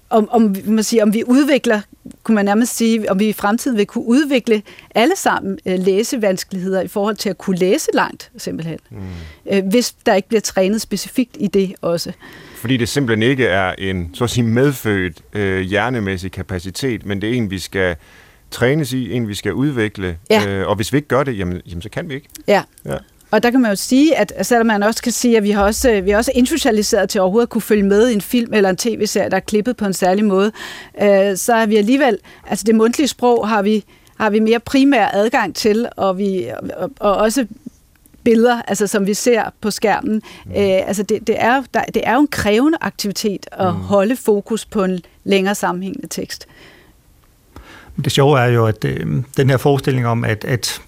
om, om, man siger, om vi udvikler, kunne man nærmest sige, om vi i fremtiden vil kunne udvikle alle sammen øh, læsevanskeligheder i forhold til at kunne læse langt, simpelthen. Mm. Øh, hvis der ikke bliver trænet specifikt i det også. Fordi det simpelthen ikke er en, så at sige, medfødt øh, hjernemæssig kapacitet, men det er en, vi skal trænes i, en, vi skal udvikle. Ja. Øh, og hvis vi ikke gør det, jamen, jamen så kan vi ikke. Ja. ja. og der kan man jo sige, at selvom man også kan sige, at vi har også, vi har også indsocialiseret til overhovedet at kunne følge med i en film eller en tv-serie, der er klippet på en særlig måde, øh, så har vi alligevel, altså det mundtlige sprog har vi, har vi mere primær adgang til, og, vi, og, og også billeder, altså som vi ser på skærmen. Mm. Øh, altså det, det, er, der, det er jo en krævende aktivitet at mm. holde fokus på en længere sammenhængende tekst. Det sjove er jo, at øh, den her forestilling om, at, at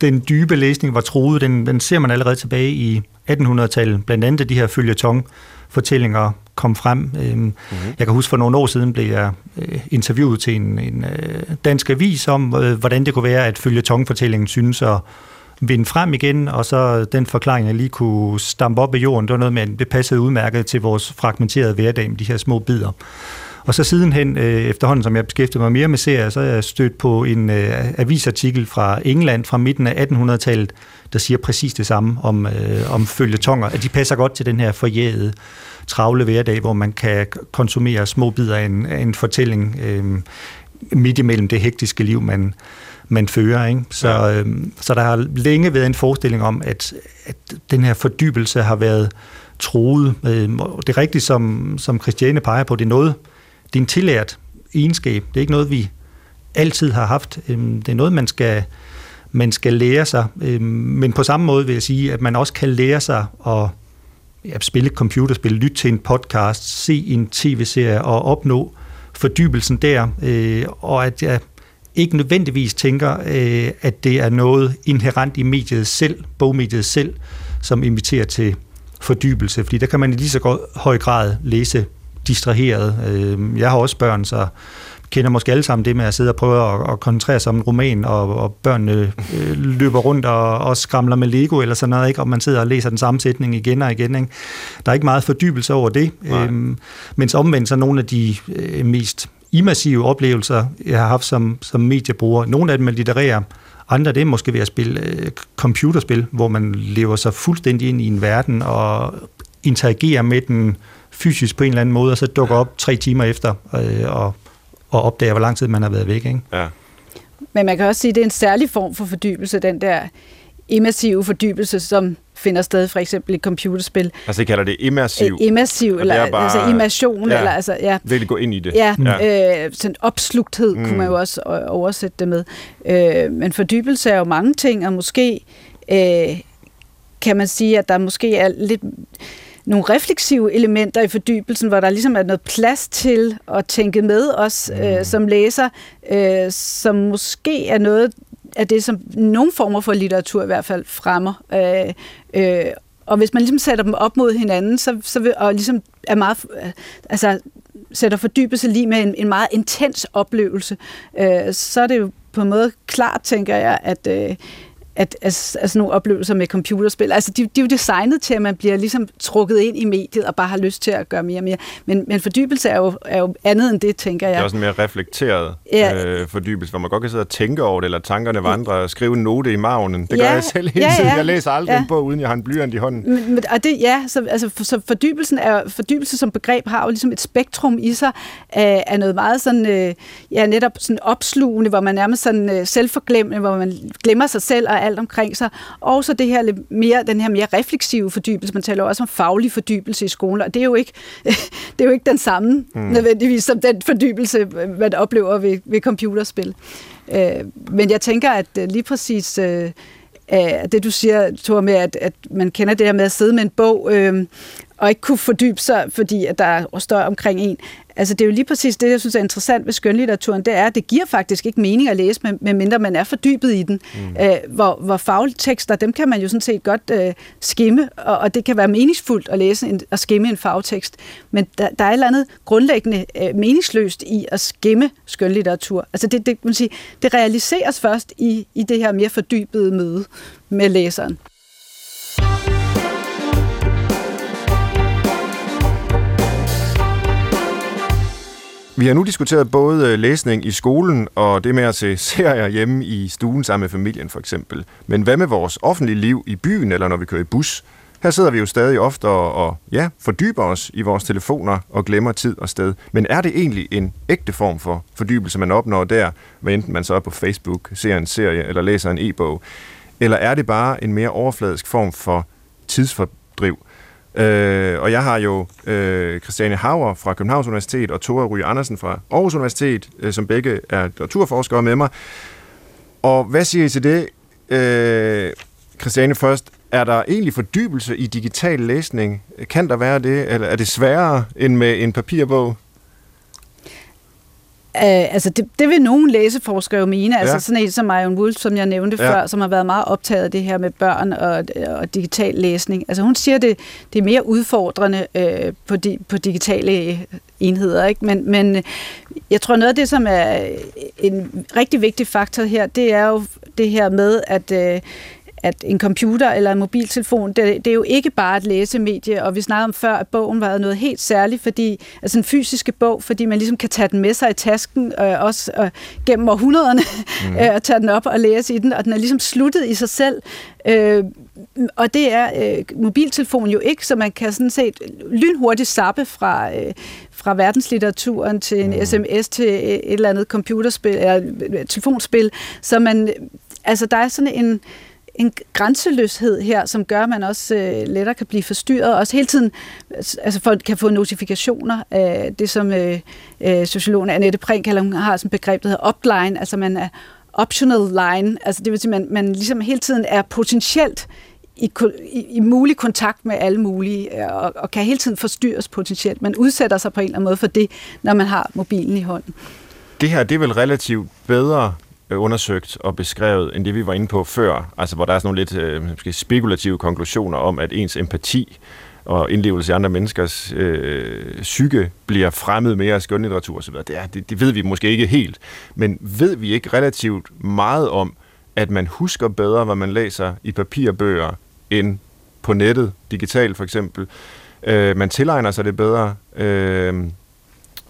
den dybe læsning var troet, den, den ser man allerede tilbage i 1800-tallet. Blandt andet de her følgetong fortællinger kom frem. Mm-hmm. Jeg kan huske, for nogle år siden blev jeg øh, interviewet til en, en øh, dansk avis om, hvordan det kunne være, at følgetongfortællingen synes at vinde frem igen, og så den forklaring, jeg lige kunne stampe op i jorden, det var noget med, at det passede udmærket til vores fragmenterede hverdag med de her små bidder. Og så sidenhen, øh, efterhånden som jeg beskæftigede mig mere med serier, så er jeg stødt på en øh, avisartikel fra England fra midten af 1800-tallet, der siger præcis det samme om, øh, om følgetonger, at de passer godt til den her forjægede, travle hverdag, hvor man kan konsumere små bidder af en, af en fortælling øh, midt imellem det hektiske liv, man, man fører. Ikke? Så, ja. øh, så der har længe været en forestilling om, at, at den her fordybelse har været troet. Øh, det er rigtigt, som, som Christiane peger på, det er noget, det er en tillært egenskab. Det er ikke noget, vi altid har haft. Øhm, det er noget, man skal, man skal lære sig. Øhm, men på samme måde vil jeg sige, at man også kan lære sig at ja, spille et computerspil, lytte til en podcast, se en tv-serie og opnå fordybelsen der. Øh, og at jeg ikke nødvendigvis tænker, øh, at det er noget inherent i mediet selv, bogmediet selv, som inviterer til fordybelse, fordi der kan man i lige så høj grad læse distraheret. Øh, jeg har også børn, så kender måske alle sammen det med at sidde og prøve at, at koncentrere sig om en roman, og, og børnene øh, løber rundt og, og skramler med Lego eller sådan noget, ikke? og man sidder og læser den samme sætning igen og igen. Ikke? Der er ikke meget fordybelse over det, øhm, mens omvendt så nogle af de øh, mest immersive oplevelser, jeg har haft som, som mediebruger, nogle af dem er litterære, andre det er måske ved at spille øh, computerspil, hvor man lever sig fuldstændig ind i en verden og interagerer med den fysisk på en eller anden måde, og så dukker op tre timer efter øh, og, og opdager, hvor lang tid man har været væk. Ikke? Ja. Men man kan også sige, at det er en særlig form for fordybelse, den der immersive fordybelse, som finder sted for eksempel i computerspil. Altså det kalder det immersiv? Æ, immersiv, eller bare, altså immersion. Ja, eller, altså, ja. Virkelig gå ind i det. Ja, ja. Øh, sådan opslugthed mm. kunne man jo også oversætte det med. Øh, men fordybelse er jo mange ting, og måske øh, kan man sige, at der måske er lidt nogle refleksive elementer i fordybelsen, hvor der ligesom er noget plads til at tænke med os mm. øh, som læser, øh, som måske er noget af det, som nogle former for litteratur i hvert fald fremmer. Øh, øh, og hvis man ligesom sætter dem op mod hinanden, så, så vil, og ligesom er meget, øh, altså sætter fordybelse lige med en, en meget intens oplevelse, øh, så er det jo på en måde klart, tænker jeg, at, øh, at, at, at sådan nogle oplevelser med computerspil, altså de, de er jo designet til, at man bliver ligesom trukket ind i mediet og bare har lyst til at gøre mere og mere. Men, men fordybelse er jo, er jo andet end det, tænker jeg. Det er også en mere reflekteret ja. øh, fordybelse, hvor man godt kan sidde og tænke over det, eller tankerne vandrer og skrive en note i maven. Det ja. gør jeg selv hele tiden. Ja, ja. Jeg læser aldrig ja. en bog, uden jeg har en blyant i hånden. Men, og det, ja, så, altså, for, så fordybelsen er, fordybelse som begreb har jo ligesom et spektrum i sig af, af noget meget sådan, øh, ja, netop sådan opslugende, hvor man nærmest sådan øh, selvforglemmende, hvor man glemmer sig selv og alt omkring sig. Og så det her mere, den her mere refleksive fordybelse. Man taler også om faglig fordybelse i skolen, og det er jo ikke, det er jo ikke den samme mm. nødvendigvis som den fordybelse, man oplever ved, ved computerspil. Øh, men jeg tænker, at øh, lige præcis øh, det, du siger, Thor, med, at, at man kender det her med at sidde med en bog, øh, og ikke kunne fordybe sig, fordi at der står omkring en, Altså det er jo lige præcis det, jeg synes er interessant ved skønlitteraturen, det er, at det giver faktisk ikke mening at læse, medmindre man er fordybet i den. Mm. Æh, hvor, hvor fagtekster, dem kan man jo sådan set godt øh, skimme, og, og det kan være meningsfuldt at læse en, at skimme en fagtekst. Men der, der er et eller andet grundlæggende øh, meningsløst i at skimme skønlitteratur. Altså det, det, man sige, det realiseres først i, i det her mere fordybede møde med læseren. Vi har nu diskuteret både øh, læsning i skolen og det med at se serier hjemme i stuen sammen med familien for eksempel. Men hvad med vores offentlige liv i byen eller når vi kører i bus? Her sidder vi jo stadig ofte og, og ja, fordyber os i vores telefoner og glemmer tid og sted. Men er det egentlig en ægte form for fordybelse, man opnår der, hvad enten man så er på Facebook, ser en serie eller læser en e-bog? eller er det bare en mere overfladisk form for tidsfordriv? Øh, og jeg har jo øh, Christiane Hauer fra Københavns Universitet og Tore Ryge Andersen fra Aarhus Universitet, øh, som begge er naturforskere med mig. Og hvad siger I til det? Øh, Christiane først, er der egentlig fordybelse i digital læsning? Kan der være det, eller er det sværere end med en papirbog? Uh, altså det, det vil nogle læseforskere jo mene, altså ja. altså sådan en som Marion Wolf, som jeg nævnte ja. før, som har været meget optaget af det her med børn og, og digital læsning. Altså hun siger, det, det er mere udfordrende uh, på, di, på digitale enheder, ikke? Men, men jeg tror noget af det, som er en rigtig vigtig faktor her, det er jo det her med, at uh, at en computer eller en mobiltelefon, det, det er jo ikke bare et læsemedie, og vi snakkede om før, at bogen var noget helt særligt, fordi, altså en fysiske bog, fordi man ligesom kan tage den med sig i tasken, øh, også øh, gennem århundrederne, mm. øh, og tage den op og læse i den, og den er ligesom sluttet i sig selv. Øh, og det er øh, mobiltelefonen jo ikke, så man kan sådan set lynhurtigt sappe fra, øh, fra verdenslitteraturen til en mm. sms til et eller andet computerspil eller øh, telefonspil, så man, altså der er sådan en en grænseløshed her, som gør, at man også øh, lettere kan blive forstyrret, og også hele tiden altså folk kan få notifikationer af det, som øh, øh, sociologen Annette Prink kalder, hun har sådan et begreb, der hedder upline, altså man er optional line, altså det vil sige, at man, man ligesom hele tiden er potentielt i, i, i mulig kontakt med alle mulige, øh, og, og kan hele tiden forstyrres potentielt. Man udsætter sig på en eller anden måde for det, når man har mobilen i hånden. Det her, det er vel relativt bedre Øh, undersøgt og beskrevet, end det vi var inde på før. Altså hvor der er sådan nogle lidt øh, måske spekulative konklusioner om, at ens empati og indlevelse i andre menneskers øh, psyke bliver fremmet mere af skønlitteratur osv. Det, er, det, det ved vi måske ikke helt. Men ved vi ikke relativt meget om, at man husker bedre, hvad man læser i papirbøger, end på nettet, digitalt for eksempel. Øh, man tilegner sig det bedre. Øh,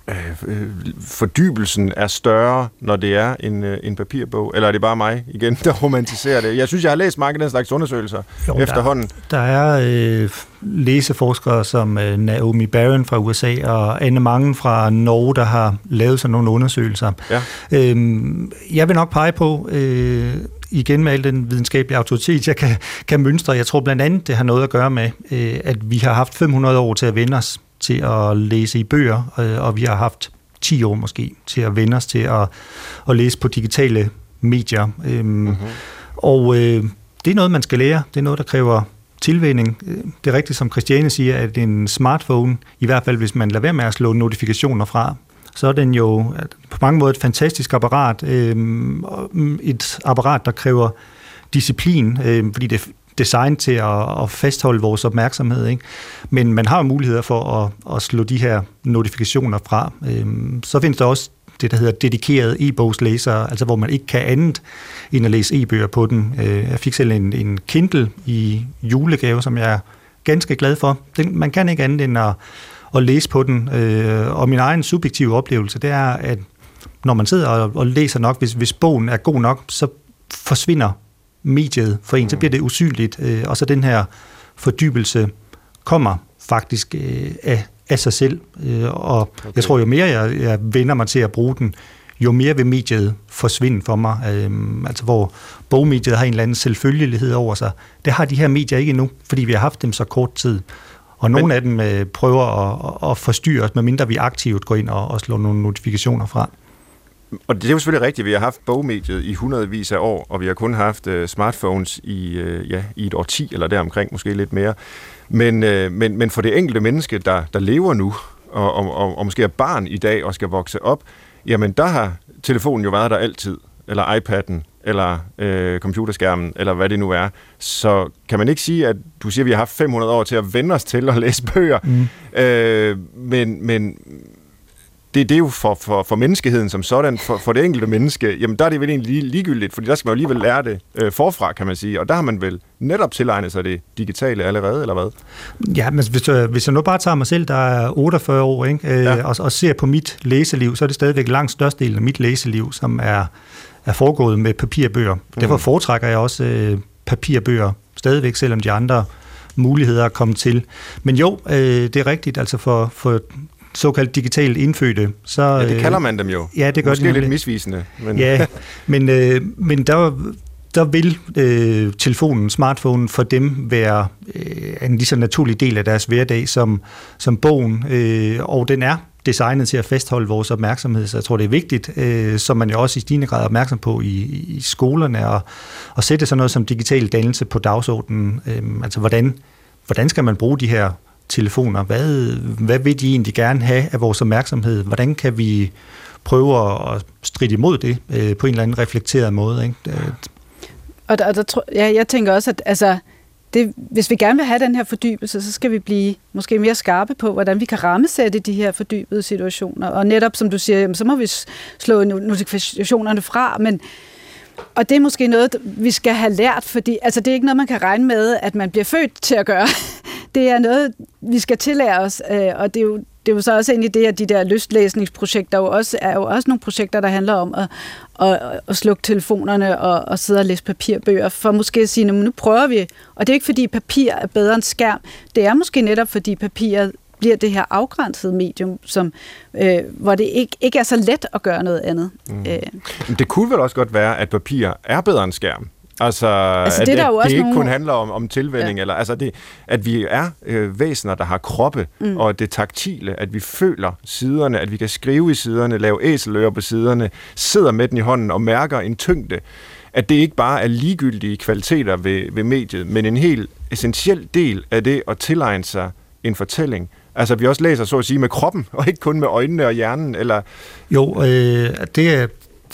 øh, fordybelsen er større, når det er en, øh, en papirbog? Eller er det bare mig igen, der romantiserer det? Jeg synes, jeg har læst mange af den slags undersøgelser jo, efterhånden. Der, der er øh, læseforskere som øh, Naomi Barron fra USA og Anne Mange fra Norge, der har lavet sådan nogle undersøgelser. Ja. Øh, jeg vil nok pege på, øh, igen med al den videnskabelige autoritet, jeg kan, kan mønstre. Jeg tror blandt andet, det har noget at gøre med, øh, at vi har haft 500 år til at vende os til at læse i bøger, øh, og vi har haft 10 år måske til at vende os til at, at læse på digitale medier. Mm-hmm. Og øh, det er noget, man skal lære. Det er noget, der kræver tilvænding. Det er rigtigt, som Christiane siger, at en smartphone, i hvert fald hvis man lader være med at slå notifikationer fra, så er den jo på mange måder et fantastisk apparat. Øh, et apparat, der kræver disciplin, øh, fordi det design til at, at fastholde vores opmærksomhed. Ikke? Men man har muligheder for at, at slå de her notifikationer fra. Øhm, så findes der også det, der hedder dedikerede e-bogslæsere, altså hvor man ikke kan andet end at læse e-bøger på den. Øh, jeg fik selv en, en Kindle i julegave, som jeg er ganske glad for. Den, man kan ikke andet end at, at læse på den. Øh, og min egen subjektive oplevelse, det er, at når man sidder og, og læser nok, hvis, hvis bogen er god nok, så forsvinder mediet for en, så bliver det usynligt, øh, og så den her fordybelse kommer faktisk øh, af, af sig selv, øh, og okay. jeg tror, jo mere jeg, jeg vender mig til at bruge den, jo mere vil mediet forsvinde for mig. Øh, altså hvor bogmediet har en eller anden selvfølgelighed over sig. Det har de her medier ikke endnu, fordi vi har haft dem så kort tid. Og nogle af dem øh, prøver at, at forstyrre os, medmindre vi aktivt går ind og, og slår nogle notifikationer fra og det er jo selvfølgelig rigtigt, vi har haft bogmediet i hundredvis af år, og vi har kun haft uh, smartphones i, uh, ja, i et år 10 eller deromkring, måske lidt mere. Men, uh, men, men for det enkelte menneske, der, der lever nu, og, og, og, og måske er barn i dag og skal vokse op, jamen der har telefonen jo været der altid, eller iPad'en, eller øh, computerskærmen, eller hvad det nu er. Så kan man ikke sige, at du siger, at vi har haft 500 år til at vende os til at læse bøger, mm. øh, men, men, det, det er jo for, for, for menneskeheden som sådan, for, for det enkelte menneske, jamen der er det vel egentlig lige, ligegyldigt, fordi der skal man jo alligevel lære det øh, forfra, kan man sige, og der har man vel netop tilegnet sig det digitale allerede, eller hvad? Ja, men hvis, øh, hvis jeg nu bare tager mig selv, der er 48 år, ikke, øh, ja. og, og ser på mit læseliv, så er det stadigvæk langt størstedelen af mit læseliv, som er, er foregået med papirbøger. Mm. Derfor foretrækker jeg også øh, papirbøger stadigvæk, selvom de andre muligheder er kommet til. Men jo, øh, det er rigtigt, altså for, for såkaldt digitalt indfødte. Så, ja, det kalder man dem jo. Ja, det gør Måske det lidt misvisende. Men... Ja, men, øh, men der der vil øh, telefonen, smartphone for dem være øh, en lige så naturlig del af deres hverdag som, som bogen, øh, og den er designet til at fastholde vores opmærksomhed, så jeg tror, det er vigtigt, øh, som man jo også i stigende grad er opmærksom på i, i skolerne, og, og sætte sådan noget som digital dannelse på dagsordenen. Øh, altså, hvordan, hvordan skal man bruge de her telefoner? Hvad, hvad vil de egentlig gerne have af vores opmærksomhed? Hvordan kan vi prøve at stride imod det øh, på en eller anden reflekteret måde? Ikke? Og der, og der, ja, jeg tænker også, at altså, det, hvis vi gerne vil have den her fordybelse, så skal vi blive måske mere skarpe på, hvordan vi kan rammesætte de her fordybede situationer. Og netop, som du siger, jamen, så må vi slå notifikationerne fra, men og det er måske noget, vi skal have lært, fordi altså, det er ikke noget, man kan regne med, at man bliver født til at gøre. Det er noget, vi skal tillære os, øh, og det er jo det er jo så også en idé, at de der lystlæsningsprojekter jo også, er jo også nogle projekter, der handler om at, at, at slukke telefonerne og, og sidde og læse papirbøger, for måske at sige, nu prøver vi. Og det er ikke fordi papir er bedre end skærm, det er måske netop fordi papiret bliver det her afgrænsede medium, som, øh, hvor det ikke, ikke er så let at gøre noget andet. Mm. Øh. Det kunne vel også godt være, at papir er bedre end skærm? Altså, altså det, at, der jo det, det ikke nogle... kun handler om, om tilvænding, ja. eller altså det, at vi er øh, væsener, der har kroppe, mm. og det taktile, at vi føler siderne, at vi kan skrive i siderne, lave æselører på siderne, sidder med den i hånden og mærker en tyngde, at det ikke bare er ligegyldige kvaliteter ved, ved mediet, men en helt essentiel del af det at tilegne sig en fortælling. Altså, vi også læser, så at sige, med kroppen, og ikke kun med øjnene og hjernen, eller... Jo, øh, det, er,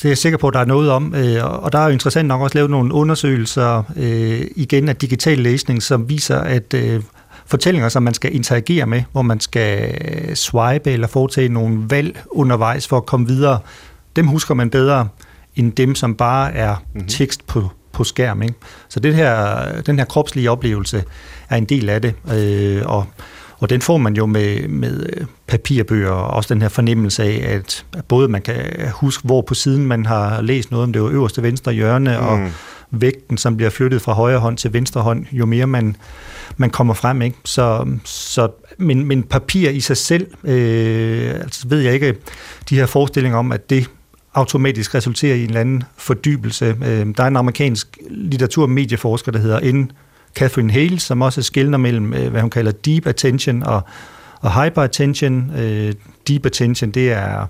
det er jeg sikker på, at der er noget om. Øh, og der er jo interessant nok også lavet nogle undersøgelser øh, igen af digital læsning, som viser, at øh, fortællinger, som man skal interagere med, hvor man skal swipe eller foretage nogle valg undervejs for at komme videre, dem husker man bedre end dem, som bare er mhm. tekst på, på skærm. Ikke? Så det her, den her kropslige oplevelse er en del af det. Øh, og og den får man jo med, med øh, papirbøger, og også den her fornemmelse af, at både man kan huske, hvor på siden man har læst noget, om det var øverste venstre hjørne, mm. og vægten, som bliver flyttet fra højre hånd til venstre hånd, jo mere man, man kommer frem. Ikke? Så, så, men, men papir i sig selv, øh, altså ved jeg ikke, de her forestillinger om, at det automatisk resulterer i en eller anden fordybelse. Øh, der er en amerikansk litteratur- og medieforsker, der hedder N. Catherine Hale, som også skældner mellem, øh, hvad hun kalder deep attention og, og hyperattention. Øh, deep attention, det er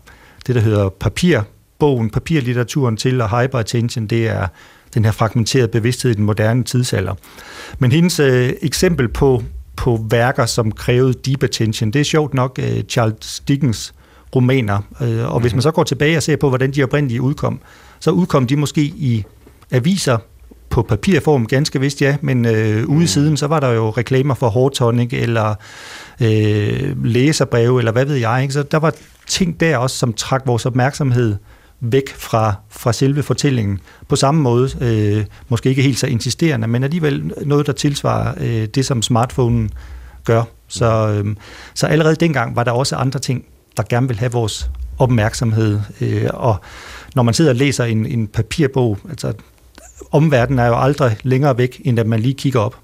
det, der hedder papirbogen, papirlitteraturen til, og hyperattention, det er den her fragmenterede bevidsthed i den moderne tidsalder. Men hendes øh, eksempel på, på værker, som krævede deep attention, det er sjovt nok øh, Charles Dickens romaner. Øh, og hvis mhm. man så går tilbage og ser på, hvordan de oprindelige udkom, så udkom de måske i aviser på papirform, ganske vist ja, men øh, ude mm. siden, så var der jo reklamer for hårtonic, eller øh, læserbreve, eller hvad ved jeg. Ikke? Så der var ting der også, som trak vores opmærksomhed væk fra, fra selve fortællingen. På samme måde, øh, måske ikke helt så insisterende, men alligevel noget, der tilsvarer øh, det, som smartphonen gør. Så, øh, så allerede dengang var der også andre ting, der gerne vil have vores opmærksomhed. Øh, og når man sidder og læser en, en papirbog, altså omverdenen er jo aldrig længere væk, end at man lige kigger op.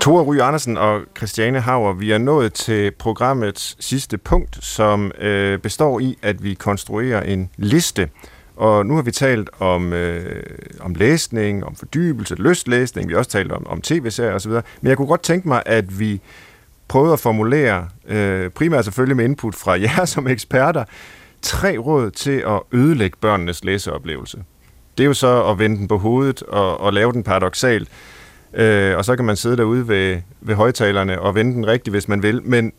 Tore Ry Andersen og Christiane Hauer, vi er nået til programmets sidste punkt, som øh, består i, at vi konstruerer en liste. Og nu har vi talt om, øh, om læsning, om fordybelse, lystlæsning, vi har også talt om, om tv-serier osv. Men jeg kunne godt tænke mig, at vi prøvet at formulere, øh, primært selvfølgelig med input fra jer som eksperter, tre råd til at ødelægge børnenes læseoplevelse. Det er jo så at vende den på hovedet og, og lave den paradoxalt. Øh, og så kan man sidde derude ved, ved højtalerne og vende den rigtigt, hvis man vil. Men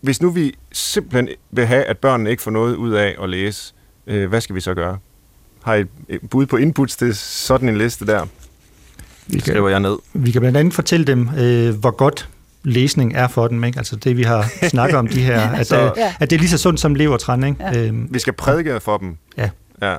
hvis nu vi simpelthen vil have, at børnene ikke får noget ud af at læse, øh, hvad skal vi så gøre? Har I et bud på inputs til sådan en liste der? Vi kan, skriver jeg ned. Vi kan blandt andet fortælle dem, øh, hvor godt læsning er for dem. Ikke? Altså det, vi har snakket om, de her, at, så, ja. at det er lige så sundt som levertræn. Ikke? Ja. Øhm, vi skal prædike for dem. Ja. ja.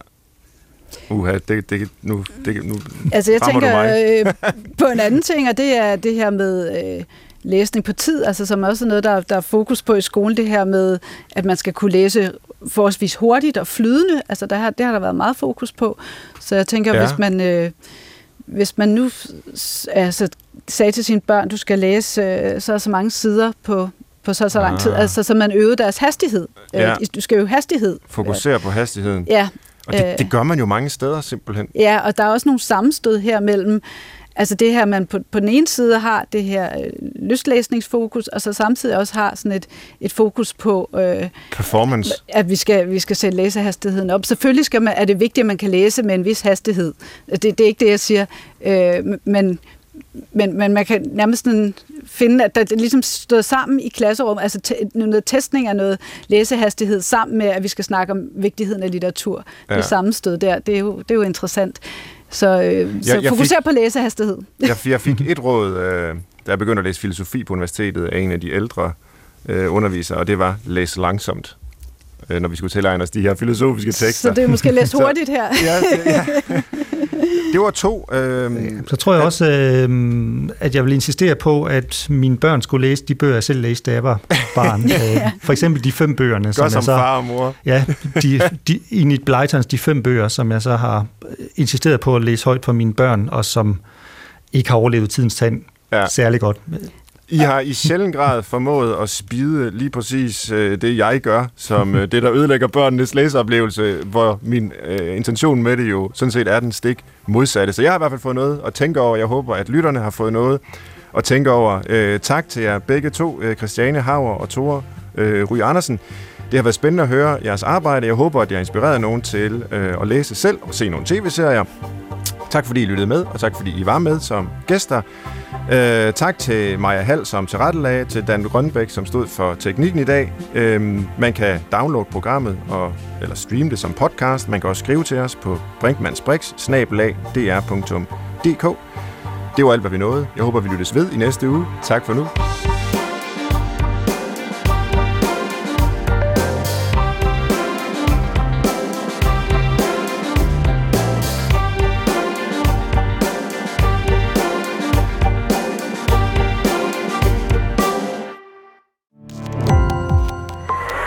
Uha, det, det, nu, det, nu altså jeg tænker øh, på en anden ting, og det er det her med øh, læsning på tid, altså som også er noget, der, der er fokus på i skolen, det her med, at man skal kunne læse forholdsvis hurtigt og flydende, altså der har, det har der været meget fokus på, så jeg tænker, ja. hvis man... Øh, hvis man nu altså, sagde til sine børn, du skal læse øh, så så mange sider på, på så så lang ah. tid, altså så man øvede deres hastighed. Øh, ja. Du skal jo hastighed. Fokusere på hastigheden. Ja. Og det, det gør man jo mange steder simpelthen. Ja, og der er også nogle sammenstød her mellem Altså det her, man på, på den ene side har det her øh, lystlæsningsfokus, og så samtidig også har sådan et, et fokus på... Øh, Performance. At vi skal, vi skal sætte læsehastigheden op. Selvfølgelig skal man, er det vigtigt, at man kan læse med en vis hastighed. Det, det er ikke det, jeg siger. Øh, men, men, men man kan nærmest sådan finde, at der ligesom står sammen i klasserummet, altså t- noget testning af noget læsehastighed, sammen med, at vi skal snakke om vigtigheden af litteratur. Ja. Det sammenstød der, det er jo, det er jo interessant. Så, øh, så jeg fokuser fik, på læsehastighed. Jeg, jeg fik et råd, øh, da jeg begyndte at læse filosofi på universitetet, af en af de ældre øh, undervisere, og det var læs langsomt når vi skulle tilegne os de her filosofiske tekster. Så det er måske læst hurtigt her. ja, ja. Det var to. Øh, så tror jeg at, også, øh, at jeg vil insistere på, at mine børn skulle læse de bøger, jeg selv læste, da jeg var barn. ja. Øh, for eksempel de fem bøgerne. Gør som, som så, far og mor. Ja, de, de, Enid Blytons de fem bøger, som jeg så har insisteret på at læse højt for mine børn, og som ikke har overlevet tidens tand ja. særlig godt. I har i sjælden grad formået at spide lige præcis øh, det, jeg gør, som øh, det, der ødelægger børnenes læseoplevelse, hvor min øh, intention med det jo sådan set er den stik modsatte. Så jeg har i hvert fald fået noget at tænke over. Jeg håber, at lytterne har fået noget at tænke over. Øh, tak til jer begge to, øh, Christiane Hauer og Tore øh, Ry Andersen. Det har været spændende at høre jeres arbejde. Jeg håber, at jeg har inspireret nogen til øh, at læse selv og se nogle tv-serier. Tak fordi I lyttede med, og tak fordi I var med som gæster. Øh, tak til Maja Hall som tilrettelag, til Dan Grønbæk, som stod for teknikken i dag. Øh, man kan downloade programmet og, eller streame det som podcast. Man kan også skrive til os på brinkmansbrix.dr.dk Det var alt, hvad vi nåede. Jeg håber, vi lyttes ved i næste uge. Tak for nu.